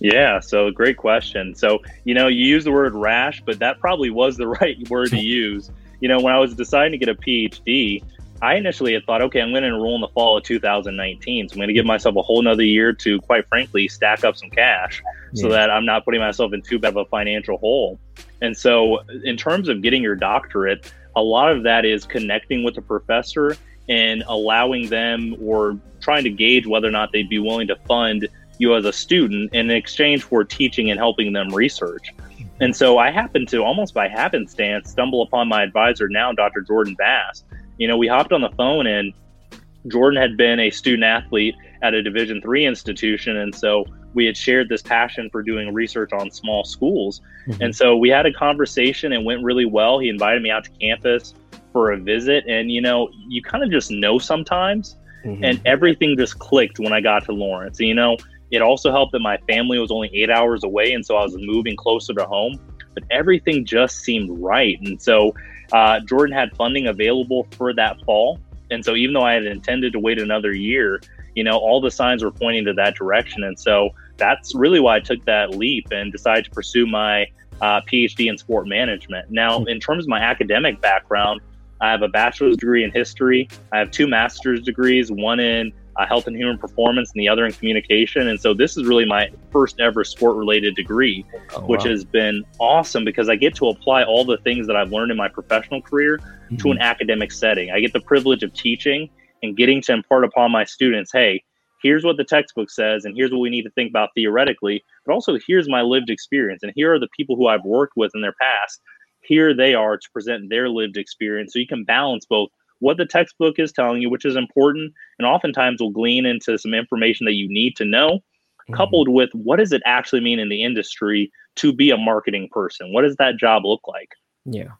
Yeah, so great question. So, you know, you use the word rash, but that probably was the right word to use. You know, when I was deciding to get a PhD, I initially had thought, okay, I'm going to enroll in the fall of 2019. So I'm going to give myself a whole nother year to, quite frankly, stack up some cash yeah. so that I'm not putting myself in too bad of a financial hole. And so, in terms of getting your doctorate, a lot of that is connecting with the professor and allowing them or trying to gauge whether or not they'd be willing to fund you as a student in exchange for teaching and helping them research. And so I happened to almost by happenstance stumble upon my advisor now, Dr. Jordan Bass. You know, we hopped on the phone and Jordan had been a student athlete at a Division three institution, and so we had shared this passion for doing research on small schools. Mm-hmm. And so we had a conversation and went really well. He invited me out to campus for a visit, and you know, you kind of just know sometimes, mm-hmm. and everything just clicked when I got to Lawrence. You know, it also helped that my family was only eight hours away, and so I was moving closer to home. But everything just seemed right, and so uh, Jordan had funding available for that fall, and so even though I had intended to wait another year, you know, all the signs were pointing to that direction, and so that's really why I took that leap and decided to pursue my uh, PhD in sport management. Now, in terms of my academic background, I have a bachelor's degree in history. I have two master's degrees, one in uh, health and human performance and the other in communication. And so this is really my first ever sport related degree, oh, which wow. has been awesome because I get to apply all the things that I've learned in my professional career mm-hmm. to an academic setting. I get the privilege of teaching and getting to impart upon my students, hey, here's what the textbook says and here's what we need to think about theoretically, but also here's my lived experience and here are the people who I've worked with in their past. Here they are to present their lived experience. So you can balance both what the textbook is telling you, which is important, and oftentimes will glean into some information that you need to know, mm-hmm. coupled with what does it actually mean in the industry to be a marketing person? What does that job look like? Yeah.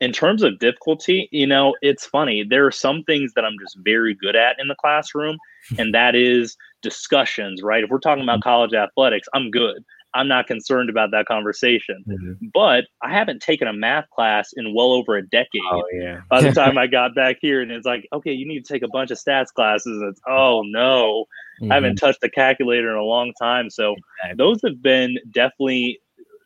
In terms of difficulty, you know, it's funny. There are some things that I'm just very good at in the classroom, and that is discussions, right? If we're talking about mm-hmm. college athletics, I'm good. I'm not concerned about that conversation. Mm-hmm. But I haven't taken a math class in well over a decade. Oh, yeah. By the time I got back here, and it's like, okay, you need to take a bunch of stats classes. And it's, oh no, mm-hmm. I haven't touched the calculator in a long time. So exactly. those have been definitely,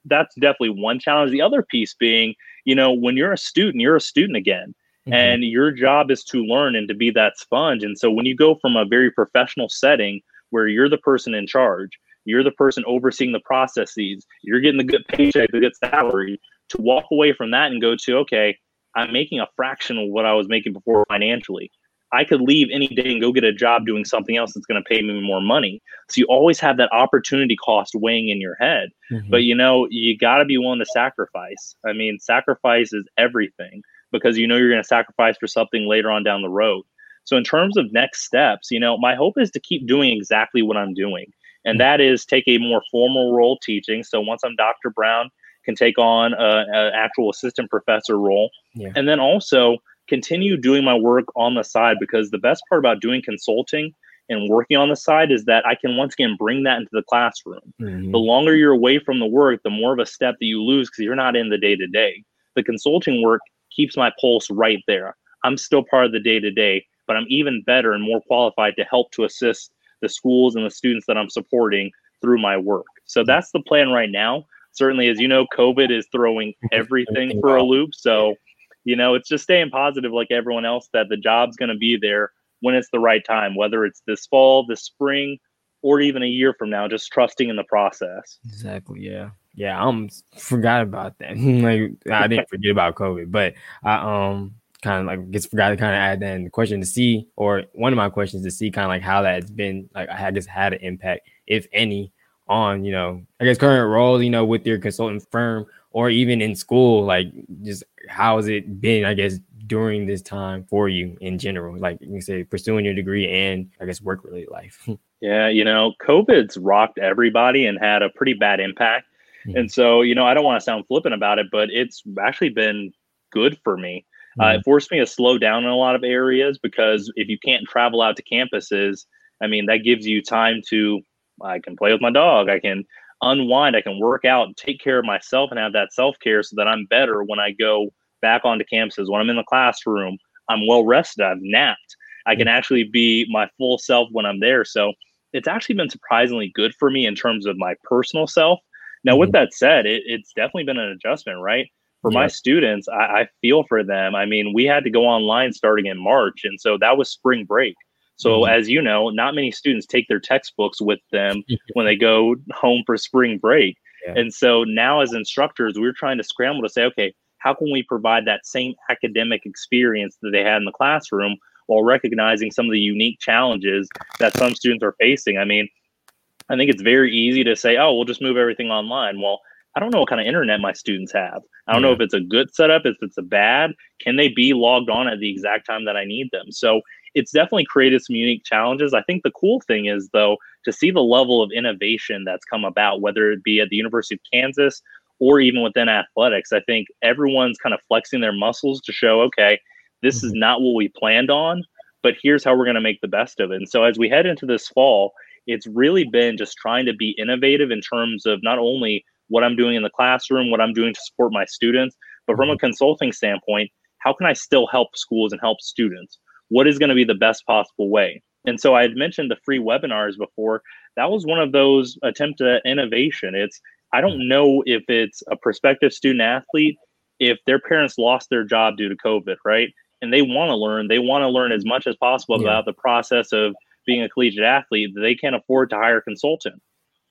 that's definitely one challenge. The other piece being, you know, when you're a student, you're a student again. Mm-hmm. And your job is to learn and to be that sponge. And so when you go from a very professional setting where you're the person in charge, you're the person overseeing the processes. You're getting the good paycheck, the good salary. To walk away from that and go to, okay, I'm making a fraction of what I was making before financially. I could leave any day and go get a job doing something else that's going to pay me more money. So you always have that opportunity cost weighing in your head. Mm-hmm. But you know, you got to be willing to sacrifice. I mean, sacrifice is everything because you know you're going to sacrifice for something later on down the road. So in terms of next steps, you know, my hope is to keep doing exactly what I'm doing and that is take a more formal role teaching. So once I'm Dr. Brown, can take on an actual assistant professor role, yeah. and then also continue doing my work on the side because the best part about doing consulting and working on the side is that I can once again bring that into the classroom. Mm-hmm. The longer you're away from the work, the more of a step that you lose because you're not in the day to day. The consulting work keeps my pulse right there. I'm still part of the day to day, but I'm even better and more qualified to help to assist the schools and the students that I'm supporting through my work. So that's the plan right now. Certainly, as you know, COVID is throwing everything for a loop. So, you know, it's just staying positive like everyone else that the job's going to be there when it's the right time, whether it's this fall, this spring, or even a year from now, just trusting in the process. Exactly. Yeah. Yeah. I am forgot about that. like I didn't forget about COVID, but I um kind of like gets forgot to kind of add that in the question to see, or one of my questions to see kind of like how that's been like I just had an impact, if any, on you know I guess current role, you know, with your consultant firm or even in school, like just how has it been? I guess during this time for you in general, like you say, pursuing your degree and I guess work related life. yeah, you know, COVID's rocked everybody and had a pretty bad impact. Mm-hmm. And so, you know, I don't want to sound flippant about it, but it's actually been good for me. Uh, mm-hmm. Uh, it forced me to slow down in a lot of areas because if you can't travel out to campuses, I mean, that gives you time to, I can play with my dog, I can unwind, I can work out, and take care of myself, and have that self care so that I'm better when I go back onto campuses. When I'm in the classroom, I'm well rested, I've napped, I can mm-hmm. actually be my full self when I'm there. So it's actually been surprisingly good for me in terms of my personal self. Now, with mm-hmm. that said, it, it's definitely been an adjustment, right? For yeah. my students, I, I, feel for them. I mean, we had to go online starting in March, and so that was spring break. So, mm-hmm. as you know, not many students take their textbooks with them when they go home for spring break. Yeah. And so now, as instructors, we're trying to scramble to say, okay, how can we provide that same academic experience that they had in the classroom while recognizing some of the unique challenges that some students are facing? I mean, I think it's very easy to say, oh, we'll just move everything online. Well, I don't know what kind of internet my students have. I don't yeah. know if it's a good setup, if it's a bad. Can they be logged on at the exact time that I need them? So it's definitely created some unique challenges. I think the cool thing is, though, to see the level of innovation that's come about, whether it be at the University of Kansas or even within athletics. I think everyone's kind of flexing their muscles to show, okay, this mm-hmm. is not what we planned on, but here's how we're going to make the best of it. And so as we head into this fall, it's really been just trying to be innovative in terms of not only what I'm doing in the classroom, what I'm doing to support my students. But from a mm-hmm. consulting standpoint, how can I still help schools and help students? What is going to be the best possible way? And so I had mentioned the free webinars before. That was one of those attempts at innovation. It's I don't know if it's a prospective student athlete, if their parents lost their job due to COVID, right? And they want to learn, they want to learn as much as possible yeah. about the process of being a collegiate athlete. They can't afford to hire a consultant.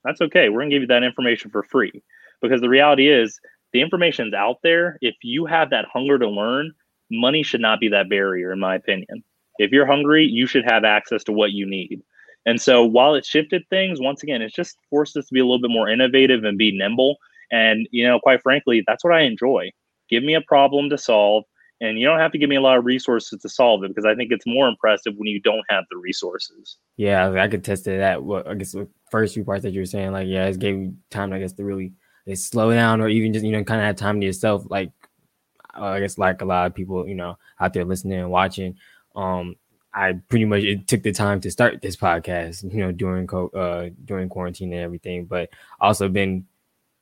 That's okay. We're going to give you that information for free because the reality is the information's out there. If you have that hunger to learn, money should not be that barrier, in my opinion. If you're hungry, you should have access to what you need. And so while it shifted things, once again, it's just forced us to be a little bit more innovative and be nimble. And, you know, quite frankly, that's what I enjoy. Give me a problem to solve and you don't have to give me a lot of resources to solve it because I think it's more impressive when you don't have the resources. Yeah, I could test it that. Well, I guess the first few parts that you were saying, like, yeah, it gave you time, I guess, to really slow down or even just, you know, kind of have time to yourself. Like, uh, I guess, like a lot of people, you know, out there listening and watching. Um, I pretty much it took the time to start this podcast, you know, during co- uh during quarantine and everything, but also been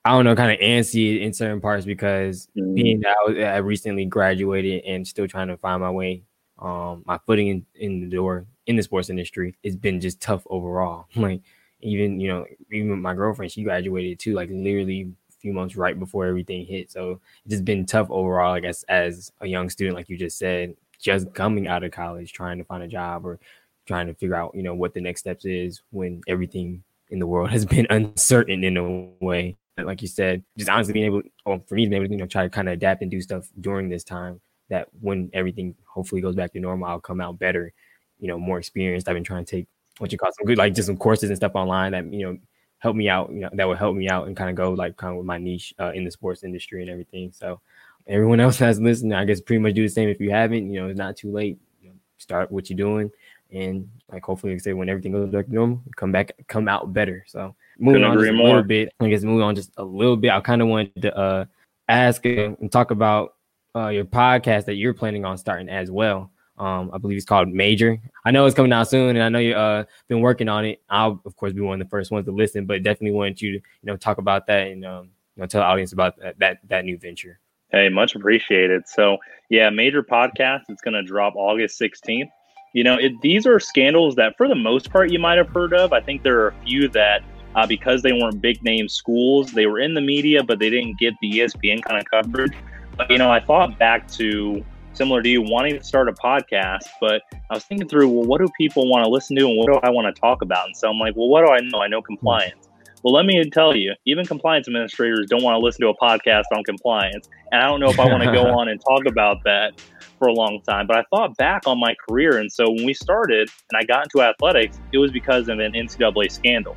I don't know, kind of antsy in certain parts because mm-hmm. being that I, was, I, recently graduated and still trying to find my way, um, my footing in, in the door in the sports industry, it's been just tough overall. Like even you know, even my girlfriend, she graduated too, like literally a few months right before everything hit. So it's just been tough overall, I guess, as a young student, like you just said, just coming out of college, trying to find a job or trying to figure out, you know, what the next steps is when everything in the world has been uncertain in a way like you said, just honestly being able, or for me to be able to, you know, try to kind of adapt and do stuff during this time that when everything hopefully goes back to normal, I'll come out better, you know, more experienced. I've been trying to take what you call some good, like just some courses and stuff online that, you know, help me out, you know, that would help me out and kind of go like kind of with my niche uh, in the sports industry and everything. So everyone else has listened, I guess pretty much do the same. If you haven't, you know, it's not too late. You know, start what you're doing and like hopefully like I say when everything goes back to normal, come back, come out better. So moving on just a little bit, I guess moving on just a little bit. I kind of wanted to uh, ask and talk about uh, your podcast that you're planning on starting as well. Um, I believe it's called Major. I know it's coming out soon, and I know you've uh, been working on it. I'll of course be one of the first ones to listen, but definitely want you to you know talk about that and um, you know, tell the audience about that, that that new venture. Hey, much appreciated. So yeah, Major podcast. It's going to drop August 16th. You know, it, these are scandals that for the most part you might have heard of. I think there are a few that uh, because they weren't big name schools. They were in the media, but they didn't get the ESPN kind of coverage. But, you know, I thought back to similar to you wanting to start a podcast, but I was thinking through, well, what do people want to listen to and what do I want to talk about? And so I'm like, well, what do I know? I know compliance. Well, let me tell you, even compliance administrators don't want to listen to a podcast on compliance. And I don't know if I want to go on and talk about that. For a long time, but I thought back on my career. And so when we started and I got into athletics, it was because of an NCAA scandal.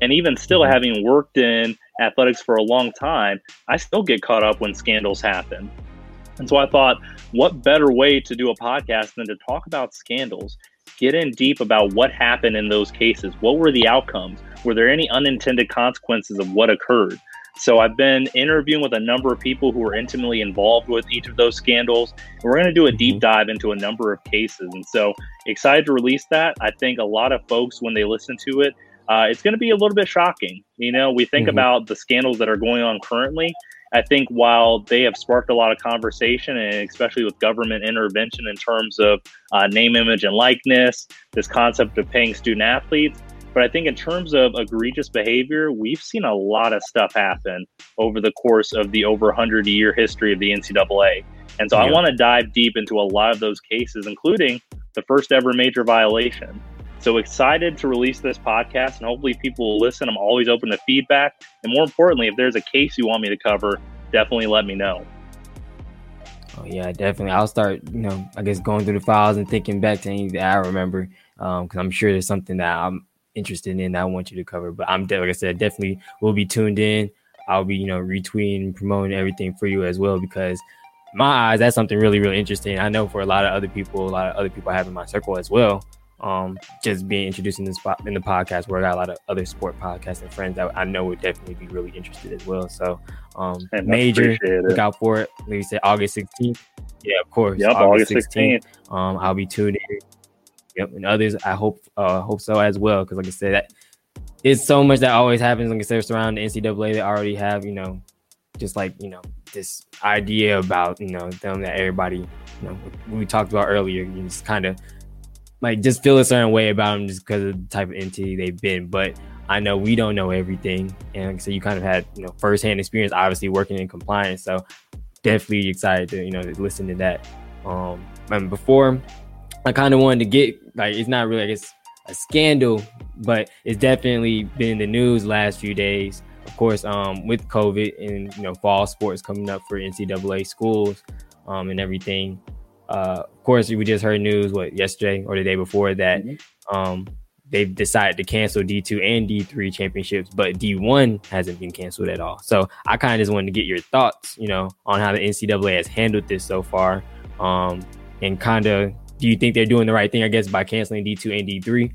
And even still, Mm-hmm. having worked in athletics for a long time, I still get caught up when scandals happen. And so I thought, what better way to do a podcast than to talk about scandals, get in deep about what happened in those cases? What were the outcomes? Were there any unintended consequences of what occurred? So I've been interviewing with a number of people who are intimately involved with each of those scandals. And we're going to do a deep dive into a number of cases. And so excited to release that. I think a lot of folks, when they listen to it, uh, it's going to be a little bit shocking. You know, we think Mhm. about the scandals that are going on currently. I think while they have sparked a lot of conversation, and especially with government intervention in terms of uh, name, image, and likeness, this concept of paying student athletes, but I think in terms of egregious behavior, we've seen a lot of stuff happen over the course of the over 100 year history of the NCAA. And so I want to dive deep into a lot of those cases, including the first ever major violation. So excited to release this podcast and hopefully people will listen. I'm always open to feedback. And more importantly, if there's a case you want me to cover, definitely let me know. Oh yeah, definitely. I'll start, you know, I guess going through the files and thinking back to anything that I remember, um, because I'm sure there's something that I'm interested in that I want you to cover. But I'm like I said, definitely will be tuned in. I'll be, you know, retweeting, promoting everything for you as well because my eyes, that's something really, really interesting. I know for a lot of other people, a lot of other people I have in my circle as well. Um, just being introduced in this spot in the podcast where I got a lot of other sport podcasts and friends that I know would definitely be really interested as well. So um And major look out for it. Like you said, August 16th. Yeah, of course. Yep, August 16th. Um, I'll be tuned in. Yep, and others I hope uh hope so as well. Cause like I said, that it's so much that always happens, like I said, surrounding the NCAA. They already have, you know, just like, you know, this idea about, you know, them that everybody, you know, we talked about earlier, you just kind of like just feel a certain way about them just because of the type of entity they've been. But I know we don't know everything. And like I said, you kind of had, you know, firsthand experience, obviously working in compliance. So definitely excited to, you know, listen to that. Um, and before I kind of wanted to get like, it's not really, I guess, a scandal, but it's definitely been in the news last few days. Of course, um, with COVID and you know fall sports coming up for NCAA schools, um, and everything. Uh, of course, we just heard news what yesterday or the day before that um, they've decided to cancel D2 and D3 championships, but D1 hasn't been canceled at all. So I kind of just wanted to get your thoughts, you know, on how the NCAA has handled this so far, um, and kind of do you think they're doing the right thing, I guess, by canceling D2 and D3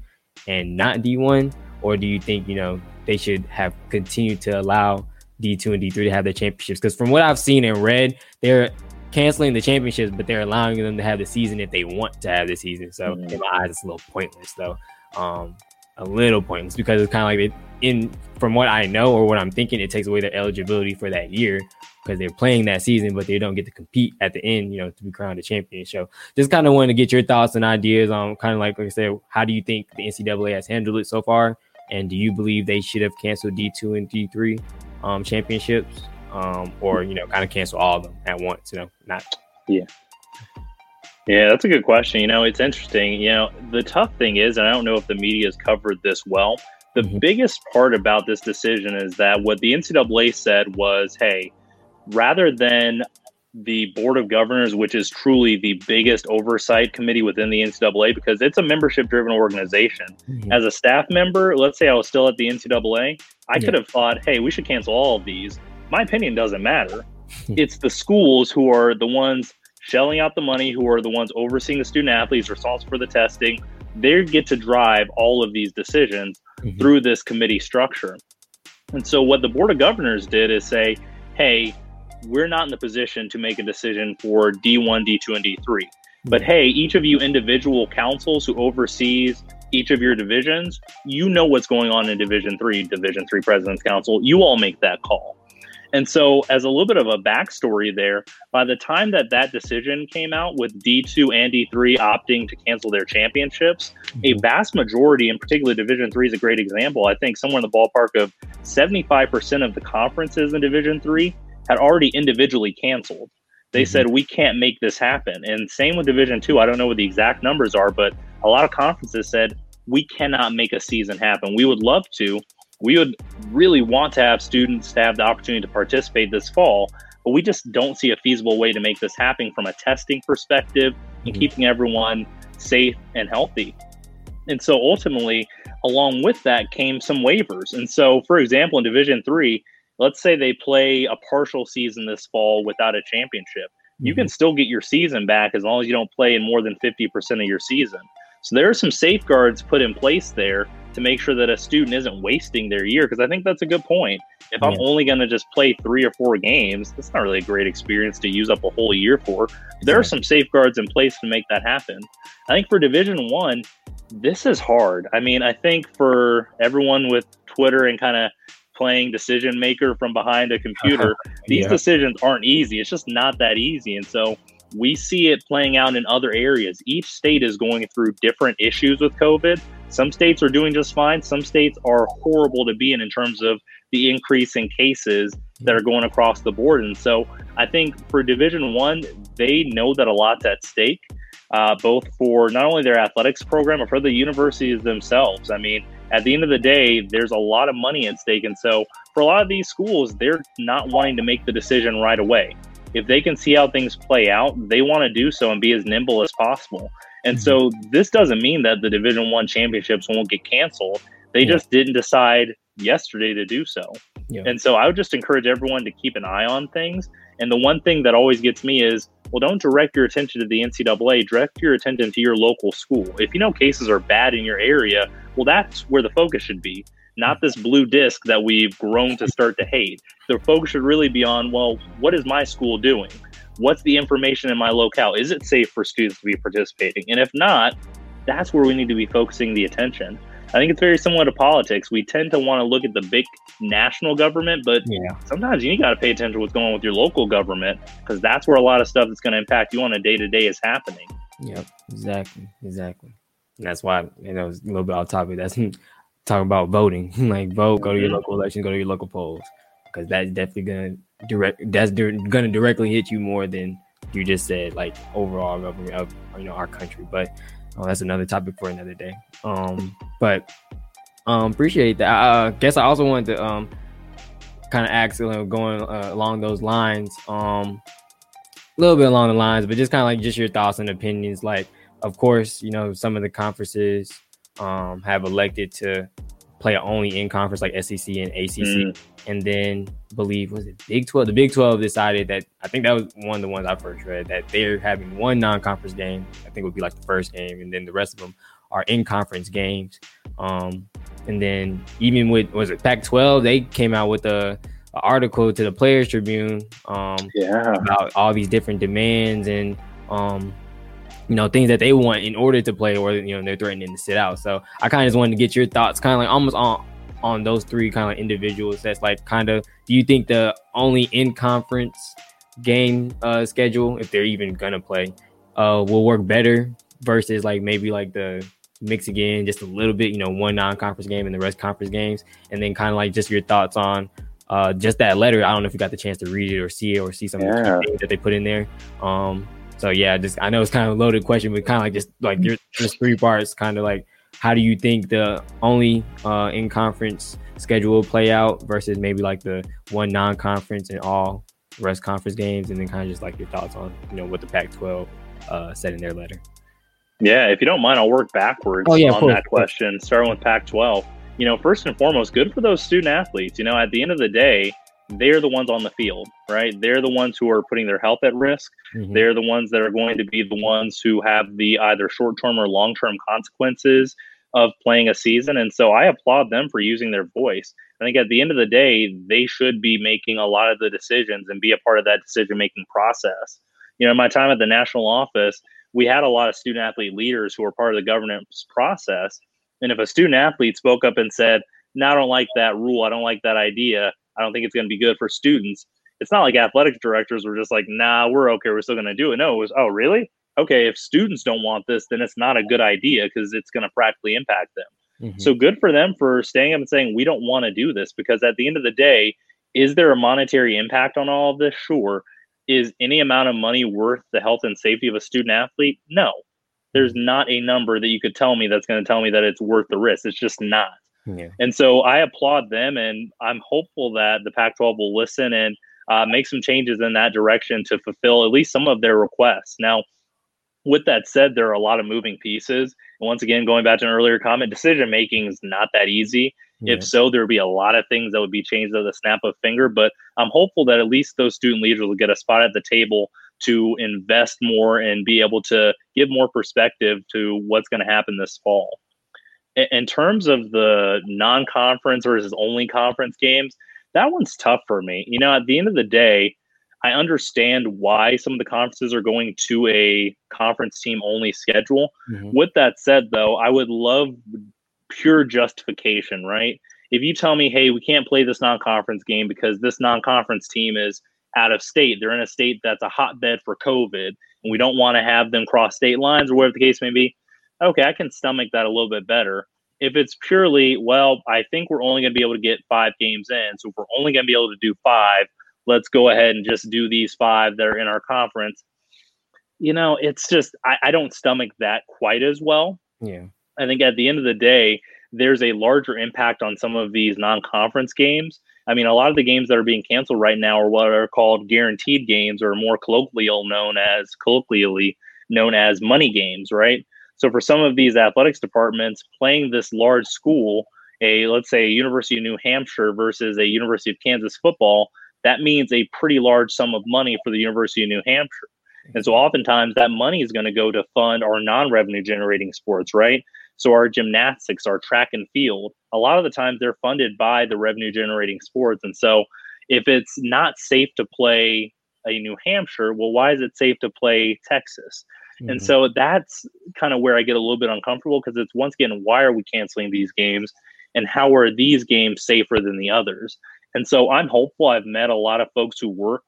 and not D1, or do you think you know they should have continued to allow D2 and D3 to have their championships? Because from what I've seen and read, they're canceling the championships, but they're allowing them to have the season if they want to have the season. So in my eyes, it's a little pointless, though. Um, a little pointless because it's kind of like it, in from what I know or what I'm thinking, it takes away their eligibility for that year because they're playing that season, but they don't get to compete at the end, you know, to be crowned a champion. So just kind of wanted to get your thoughts and ideas on kind of like, like I said, how do you think the NCAA has handled it so far? And do you believe they should have canceled D2 and D3 um, championships um, or, you know, kind of cancel all of them at once, you know, not. Yeah. Yeah, that's a good question. You know, it's interesting. You know, the tough thing is, and I don't know if the media has covered this well, the biggest part about this decision is that what the NCAA said was hey, rather than the board of governors, which is truly the biggest oversight committee within the NCAA because it's a membership driven organization. Mm-hmm. As a staff member, let's say I was still at the NCAA, I could have thought, hey, we should cancel all of these. My opinion doesn't matter. it's the schools who are the ones shelling out the money, who are the ones overseeing the student athletes, responsible for the testing. They get to drive all of these decisions mm-hmm. through this committee structure. And so, what the Board of Governors did is say, hey, we're not in the position to make a decision for D1, D2, and D3. But hey, each of you individual councils who oversees each of your divisions, you know what's going on in Division 3, Division 3 President's Council. You all make that call. And so, as a little bit of a backstory there, by the time that that decision came out with D2 and D3 opting to cancel their championships, a mm-hmm. vast majority, in particular Division 3 is a great example. I think somewhere in the ballpark of 75% of the conferences in Division 3 had already individually canceled. They said, we can't make this happen. And same with Division 2. I don't know what the exact numbers are, but a lot of conferences said, we cannot make a season happen. We would love to, we would really want to have students to have the opportunity to participate this fall, but we just don't see a feasible way to make this happen from a testing perspective and Mhm. keeping everyone safe and healthy. And so ultimately, along with that came some waivers. And so, for example, in Division Three, let's say they play a partial season this fall without a championship. You Mm-hmm. can still get your season back as long as you don't play in more than 50% of your season. So there are some safeguards put in place there to make sure that a student isn't wasting their year. Because I think that's a good point. If I'm Yeah. only going to just play three or four games, that's not really a great experience to use up a whole year for. There are some safeguards in place to make that happen. I think for Division One, this is hard. I mean, I think for everyone with Twitter and kind of playing decision maker from behind a computer, these Yeah. decisions aren't easy. It's just not that easy. And so we see it playing out in other areas. Each state is going through different issues with COVID. Some states are doing just fine. Some states are horrible to be in in terms of the increase in cases that are going across the board. And so I think for Division One, they know that a lot's at stake, uh, both for not only their athletics program but for the universities themselves. I mean, at the end of the day, there's a lot of money at stake, and so for a lot of these schools, they're not wanting to make the decision right away. If they can see how things play out, they want to do so and be as nimble as possible. And so mm-hmm. this doesn't mean that the Division One championships won't get canceled. They Yeah. just didn't decide yesterday to do so. Yeah. And so I would just encourage everyone to keep an eye on things. And the one thing that always gets me is, well, don't direct your attention to the NCAA. Direct your attention to your local school. If you know cases are bad in your area, well, that's where the focus should be, not this blue disc that we've grown to start to hate. The focus should really be on, well, what is my school doing? What's the information in my locale? Is it safe for students to be participating? And if not, that's where we need to be focusing the attention. I think it's very similar to politics. We tend to want to look at the big national government, but Yeah. sometimes you got to pay attention to what's going on with your local government because that's where a lot of stuff that's going to impact you on a day to day is happening. Yep, exactly, exactly. And that's why you know it's a little bit off topic. That's talking about voting. like vote, go to your Mhm. local election, go to your local polls, because that's definitely gonna direct. That's dir- gonna directly hit you more than you just said. Like overall government of you know our country, but oh, that's another topic for another day. Um, but um, appreciate that. I uh, guess I also wanted to um kind of ask, you know, going uh, along those lines. Um, a little bit along the lines, but just kind of like just your thoughts and opinions. Like, of course, you know, some of the conferences um, have elected to play only in conference like SEC and ACC, Mm. and then believe was it Big Twelve? The Big Twelve decided that I think that was one of the ones I first read that they're having one non-conference game. I think it would be like the first game, and then the rest of them are in conference games. Um, and then even with was it Pac-12, they came out with a, a article to the Players Tribune. Um, Yeah. about all these different demands and um you know things that they want in order to play or you know they're threatening to sit out so i kind of just wanted to get your thoughts kind of like almost on on those three kind of individuals that's like kind of do you think the only in conference game uh schedule if they're even gonna play uh will work better versus like maybe like the mix again just a little bit you know one non-conference game and the rest conference games and then kind of like just your thoughts on uh, just that letter. I don't know if you got the chance to read it or see it or see some of the Yeah. things that they put in there. Um, so yeah, just I know it's kind of a loaded question, but kind of like just like your just three parts. Kind of like how do you think the only uh, in conference schedule will play out versus maybe like the one non conference and all rest conference games, and then kind of just like your thoughts on you know what the Pac-12 uh, said in their letter. Yeah, if you don't mind, I'll work backwards Oh, yeah, on course, that question, starting with Pac 12. You know, first and foremost, good for those student athletes. You know, at the end of the day, they're the ones on the field, right? They're the ones who are putting their health at risk. Mhm. They're the ones that are going to be the ones who have the either short term or long term consequences of playing a season. And so I applaud them for using their voice. I think at the end of the day, they should be making a lot of the decisions and be a part of that decision making process. You know, in my time at the national office, we had a lot of student athlete leaders who were part of the governance process. And if a student athlete spoke up and said, No, I don't like that rule, I don't like that idea, I don't think it's going to be good for students, it's not like athletic directors were just like, Nah, we're okay, we're still going to do it. No, it was, Oh, really? Okay, if students don't want this, then it's not a good idea because it's going to practically impact them. Mhm. So good for them for staying up and saying, we don't want to do this because at the end of the day, is there a monetary impact on all of this? Sure. Is any amount of money worth the health and safety of a student athlete? No. There's not a number that you could tell me that's going to tell me that it's worth the risk. It's just not. Yeah. And so I applaud them and I'm hopeful that the Pac 12 will listen. And uh, make some changes in that direction to fulfill at least some of their requests. Now, with that said, there are a lot of moving pieces. And once again, going back to an earlier comment, decision making is not that easy. If so, there would be a lot of things that would be changed at the snap of finger. But I'm hopeful that at least those student leaders will get a spot at the table to invest more and be able to give more perspective to what's going to happen this fall. In terms of the non conference versus only conference games, that one's tough for me. You know, at the end of the day, I understand why some of the conferences are going to a conference team only schedule. Mm-hmm. With that said, though, I would love pure justification, right? If you tell me, hey, we can't play this non conference game because this non conference team is out of state, they're in a state that's a hotbed for COVID, and we don't want to have them cross state lines or whatever the case may be, okay, I can stomach that a little bit better. If it's purely, well, I think we're only going to be able to get five games in, so if we're only going to be able to do five, let's go ahead and just do these five that are in our conference. You know, it's just I, I don't stomach that quite as well. Yeah. I think at the end of the day, there's a larger impact on some of these non-conference games. I mean, a lot of the games that are being canceled right now are what are called guaranteed games, or more colloquially known as colloquially known as money games, right? So for some of these athletics departments, playing this large school, a let's say a University of New Hampshire versus a University of Kansas football, that means a pretty large sum of money for the University of New Hampshire. And so oftentimes that money is going to go to fund our non-revenue generating sports, right? So our gymnastics, our track and field, a lot of the times they're funded by the revenue generating sports. And so if it's not safe to play a New Hampshire, well, why is it safe to play Texas? Mm-hmm. And so that's kind of where I get a little bit uncomfortable because it's once again, why are we canceling these games? And how are these games safer than the others? And so I'm hopeful. I've met a lot of folks who work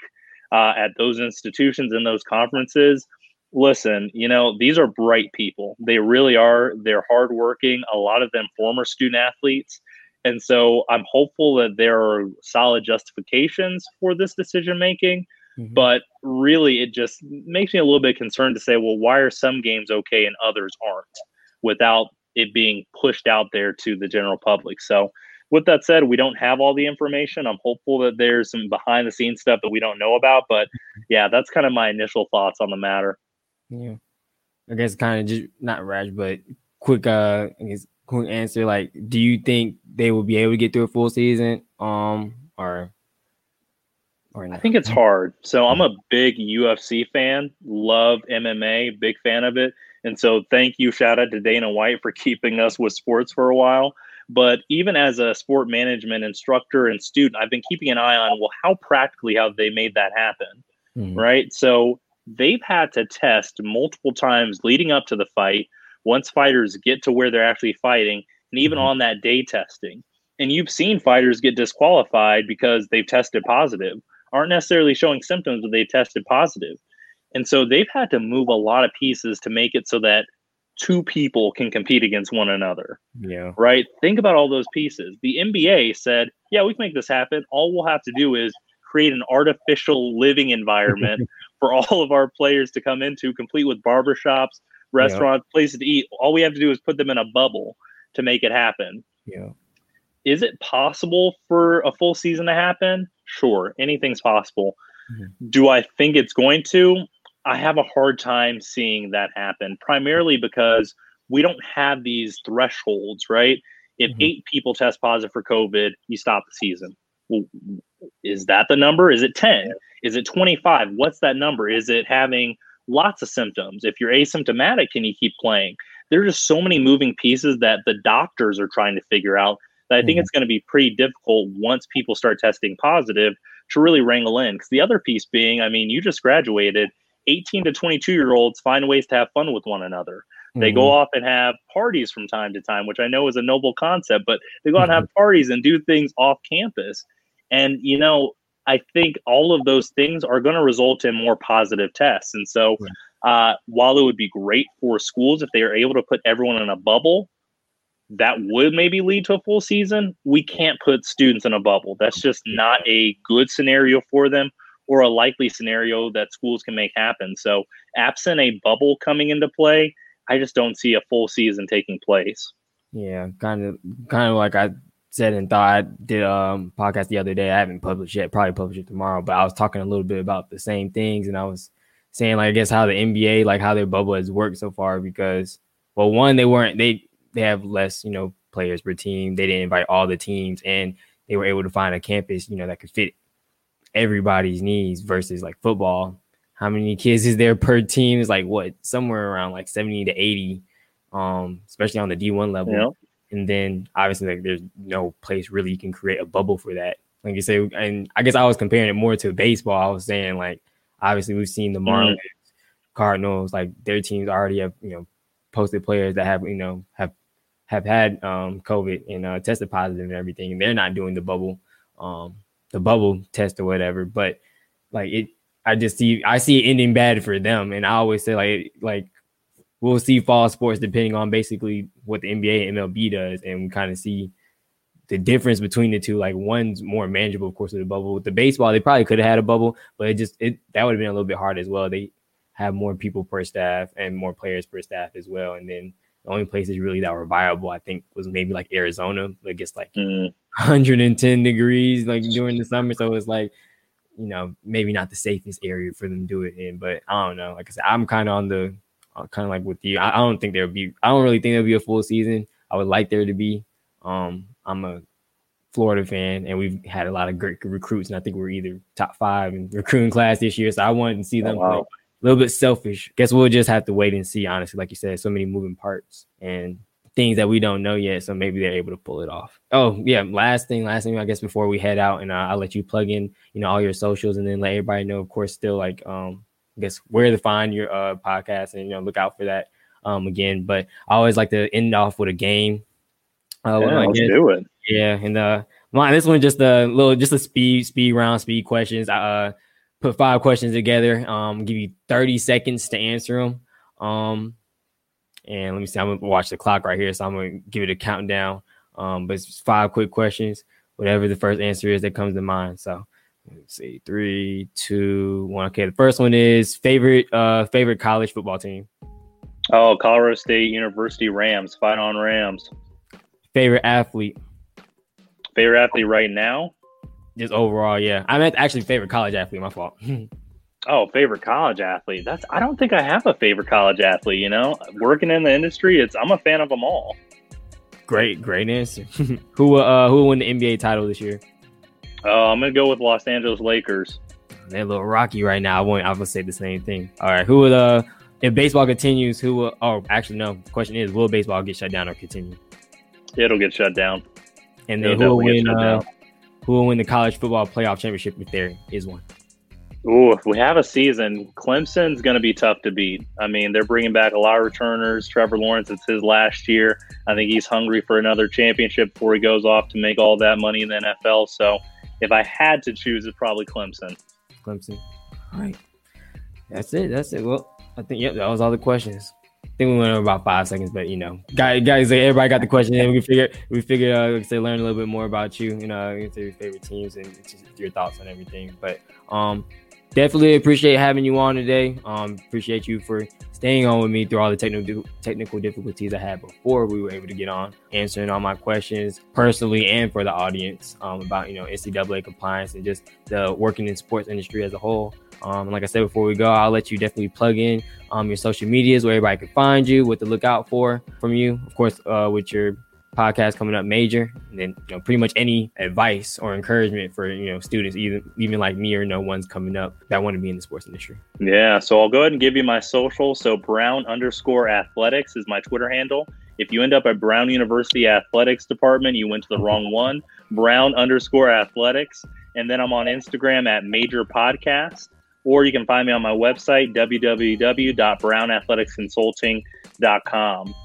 uh, at those institutions and those conferences. Listen, you know, these are bright people. They really are. They're hardworking, a lot of them former student athletes. And so I'm hopeful that there are solid justifications for this decision making. Mm-hmm. But really, it just makes me a little bit concerned to say, well, why are some games okay and others aren't without it being pushed out there to the general public? So with that said, we don't have all the information. I'm hopeful that there's some behind the scenes stuff that we don't know about. But yeah, that's kind of my initial thoughts on the matter. Yeah. I guess kind of just not rash, but quick uh I guess quick answer. Like, do you think they will be able to get through a full season? Um or or I think it's hard. So I'm a big UFC fan, love MMA, big fan of it. And so thank you, shout out to Dana White for keeping us with sports for a while. But even as a sport management instructor and student, I've been keeping an eye on well, how practically have they made that happen? Mm-hmm. Right. So they've had to test multiple times leading up to the fight, once fighters get to where they're actually fighting, and even mm-hmm. on that day testing. And you've seen fighters get disqualified because they've tested positive, aren't necessarily showing symptoms, but they've tested positive. And so they've had to move a lot of pieces to make it so that two people can compete against one another. Yeah. Right? Think about all those pieces. The NBA said, yeah, we can make this happen. All we'll have to do is create an artificial living environment for all of our players to come into, complete with barbershops, restaurants, yeah. places to eat. All we have to do is put them in a bubble to make it happen. Yeah. Is it possible for a full season to happen? Sure, anything's possible. Mm-hmm. Do I think it's going to? I have a hard time seeing that happen, primarily because we don't have these thresholds, right? If mm-hmm. eight people test positive for COVID, you stop the season. Well, is that the number? Is it 10? Is it 25? What's that number? Is it having lots of symptoms? If you're asymptomatic, can you keep playing? There are just so many moving pieces that the doctors are trying to figure out I think mm-hmm. it's going to be pretty difficult once people start testing positive to really wrangle in. Because the other piece being, I mean, you just graduated 18 to 22 year olds find ways to have fun with one another. They mm-hmm. go off and have parties from time to time, which I know is a noble concept, but they go out and have mm-hmm. parties and do things off campus. And, you know, I think all of those things are going to result in more positive tests. And so, uh, while it would be great for schools if they are able to put everyone in a bubble, that would maybe lead to a full season. We can't put students in a bubble. That's just not a good scenario for them or a likely scenario that schools can make happen. So, absent a bubble coming into play, I just don't see a full season taking place. Yeah, kind of, kind of like I said and thought. I did a um, podcast the other day. I haven't published yet. Probably publish it tomorrow. But I was talking a little bit about the same things, and I was saying like I guess how the NBA like how their bubble has worked so far because well one they weren't they they have less you know players per team. They didn't invite all the teams, and they were able to find a campus you know that could fit everybody's needs versus like football. How many kids is there per team? Is like what somewhere around like seventy to eighty, um, especially on the D one level. Yeah. And then obviously like there's no place really you can create a bubble for that. Like you say, and I guess I was comparing it more to baseball. I was saying like obviously we've seen the Marlins, Cardinals, like their teams already have you know posted players that have you know have have had um COVID and uh, tested positive and everything, and they're not doing the bubble, um, the bubble test or whatever. But like it, I just see I see it ending bad for them, and I always say like like we'll see fall sports depending on basically what the NBA and MLB does, and we kind of see the difference between the two. Like one's more manageable, of course, with the bubble. With the baseball, they probably could have had a bubble, but it just it that would have been a little bit hard as well. They have more people per staff and more players per staff as well. And then the only places really that were viable, I think, was maybe like Arizona. It gets like Mm. 110 degrees like during the summer, so it's like you know maybe not the safest area for them to do it in. But I don't know. Like I said, I'm kind of on the kind of like with you. I, I don't think there'll be. I don't really think there'll be a full season. I would like there to be. Um, I'm a Florida fan, and we've had a lot of great recruits, and I think we're either top five in recruiting class this year. So I wanted to see them Oh, wow. play. A little bit selfish. Guess we'll just have to wait and see. Honestly, like you said, so many moving parts and things that we don't know yet. So maybe they're able to pull it off. Oh yeah, last thing, last thing. I guess before we head out, and uh, I'll let you plug in, you know, all your socials, and then let everybody know, of course, still like, um, I guess where to find your uh podcast, and you know, look out for that. Um, again, but I always like to end off with a game. Uh, Yeah, my let's do it. Yeah, and uh, mine this one just a little, just a speed, speed round, speed questions. Uh, put five questions together. Um, give you thirty seconds to answer them. Um, and let me see. I'm gonna watch the clock right here, so I'm gonna give it a countdown. Um, but it's five quick questions. Whatever the first answer is that comes to mind. So let's see, three, two, one. Okay, the first one is favorite, uh, favorite college football team. Oh, Colorado State University Rams. Fight on Rams. Favorite athlete, Favorite athlete right now? Just overall. Yeah, I meant actually favorite college athlete. My fault. Oh, favorite college athlete. That's I don't think I have a favorite college athlete, you know. Working in the industry, it's I'm a fan of them all. Great, great answer. who uh who will win the NBA title this year? Uh, I'm gonna go with Los Angeles Lakers. They're a little rocky right now. I won't. I will say the same thing. All right, who will uh if baseball continues? Who will? Oh, actually, no. The question is, will baseball get shut down or continue? It'll get shut down. And then It'll who will win? Uh. Who will win the college football playoff championship if there is one? Ooh, if we have a season, Clemson's going to be tough to beat. I mean, they're bringing back a lot of returners. Trevor Lawrence, it's his last year. I think he's hungry for another championship before he goes off to make all that money in the NFL. So, if I had to choose, it's probably Clemson. Clemson. All right, that's it. That's it. Well, I think yep, that was all the questions. I think we went over about five seconds, but you know, guys, guys, everybody got the question, and we figure we figured, uh, said, learn a little bit more about you, you know, your favorite teams and just your thoughts on everything. But um, definitely appreciate having you on today. Um, appreciate you for staying on with me through all the technical technical difficulties I had before we were able to get on, answering all my questions personally and for the audience um, about you know NCAA compliance and just the working in sports industry as a whole. Um, like I said before we go, I'll let you definitely plug in um, your social medias where everybody can find you, what to look out for from you. Of course, uh, with your podcast coming up major, and then you know pretty much any advice or encouragement for you know students, even even like me or no one's coming up that want to be in the sports industry. Yeah, so I'll go ahead and give you my social. So Brown underscore athletics is my Twitter handle. If you end up at Brown University Athletics Department, you went to the wrong one. Brown underscore athletics. And then I'm on Instagram at Major Podcast. Or you can find me on my website, www.brownathleticsconsulting.com.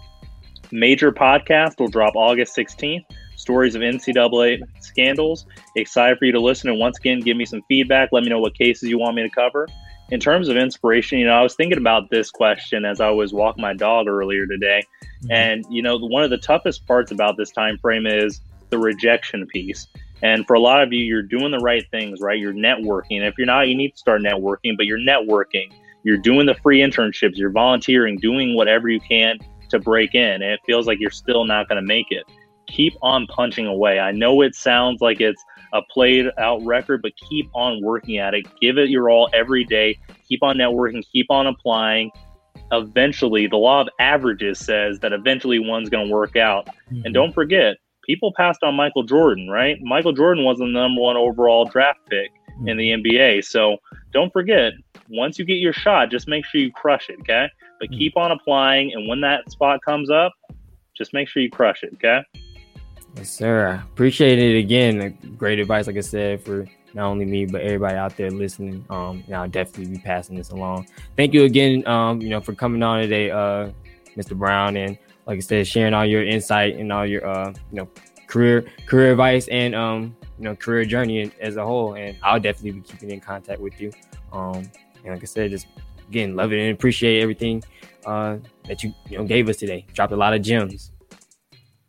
Major Podcast will drop August 16th. Stories of NCAA scandals. Excited for you to listen. And once again, give me some feedback. Let me know what cases you want me to cover in terms of inspiration, you know, I was thinking about this question as I was walking my dog earlier today, mm-hmm. and you know, one of the toughest parts about this time frame is the rejection piece. And for a lot of you, you're doing the right things, right? You're networking. If you're not, you need to start networking. But you're networking. You're doing the free internships. You're volunteering, doing whatever you can to break in. And it feels like you're still not going to make it. keep on punching away. I know it sounds like it's a played out record, but keep on working at it. Give it your all every day. Keep on networking, keep on applying. Eventually, the law of averages says that eventually one's going to work out. Mm-hmm. And don't forget, people passed on Michael Jordan, right? Michael Jordan was the number one overall draft pick mm-hmm. in the NBA. So don't forget, once you get your shot, just make sure you crush it, okay? But mm-hmm. keep on applying. And when that spot comes up, just make sure you crush it, okay? Yes, sir. Appreciate it again. Great advice, like I said, for not only me but everybody out there listening. Um, and I'll definitely be passing this along. Thank you again, um, you know, for coming on today, uh, Mr. Brown, and like I said, sharing all your insight and all your, uh, you know, career career advice and um, you know, career journey as a whole. And I'll definitely be keeping in contact with you. Um, and like I said, just again, love it and appreciate everything uh, that you you know gave us today. Dropped a lot of gems.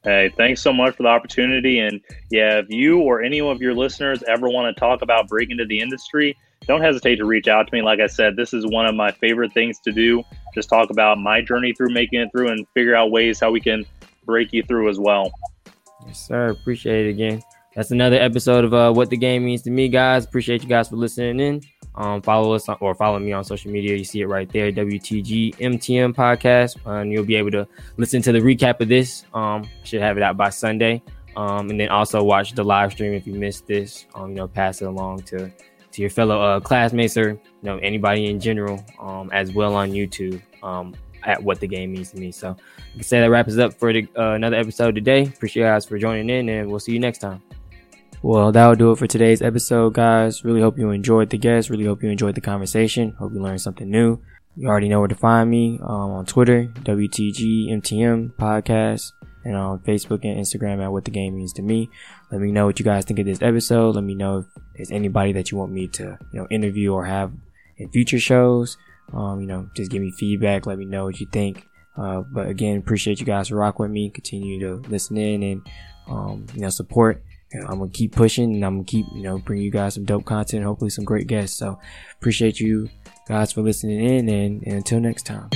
Hey, thanks so much for the opportunity. And yeah, if you or any of your listeners ever want to talk about breaking into the industry, don't hesitate to reach out to me. Like I said, this is one of my favorite things to do. Just talk about my journey through making it through and figure out ways how we can break you through as well. Yes, sir. Appreciate it again. That's another episode of uh, What the Game Means to Me, guys. Appreciate you guys for listening in. Um, follow us on, or follow me on social media. You see it right there, WTG MTM podcast. And you'll be able to listen to the recap of this. Um, should have it out by Sunday. Um, and then also watch the live stream if you missed this. Um, you know, pass it along to to your fellow uh, classmates or you know anybody in general, um, as well on YouTube. Um, at what the game means to me. So, I can say, that wraps us up for the, uh, another episode today. Appreciate you guys for joining in, and we'll see you next time. Well, that'll do it for today's episode, guys. Really hope you enjoyed the guest. Really hope you enjoyed the conversation. Hope you learned something new. You already know where to find me um, on Twitter, WTGMTM podcast, and on Facebook and Instagram at What the Game Means to Me. Let me know what you guys think of this episode. Let me know if there's anybody that you want me to, you know, interview or have in future shows. Um, you know, just give me feedback. Let me know what you think. Uh, but again, appreciate you guys to rock with me. Continue to listen in and, um, you know, support. I'm gonna keep pushing and I'm gonna keep, you know, bring you guys some dope content, hopefully some great guests. So appreciate you guys for listening in and, and until next time.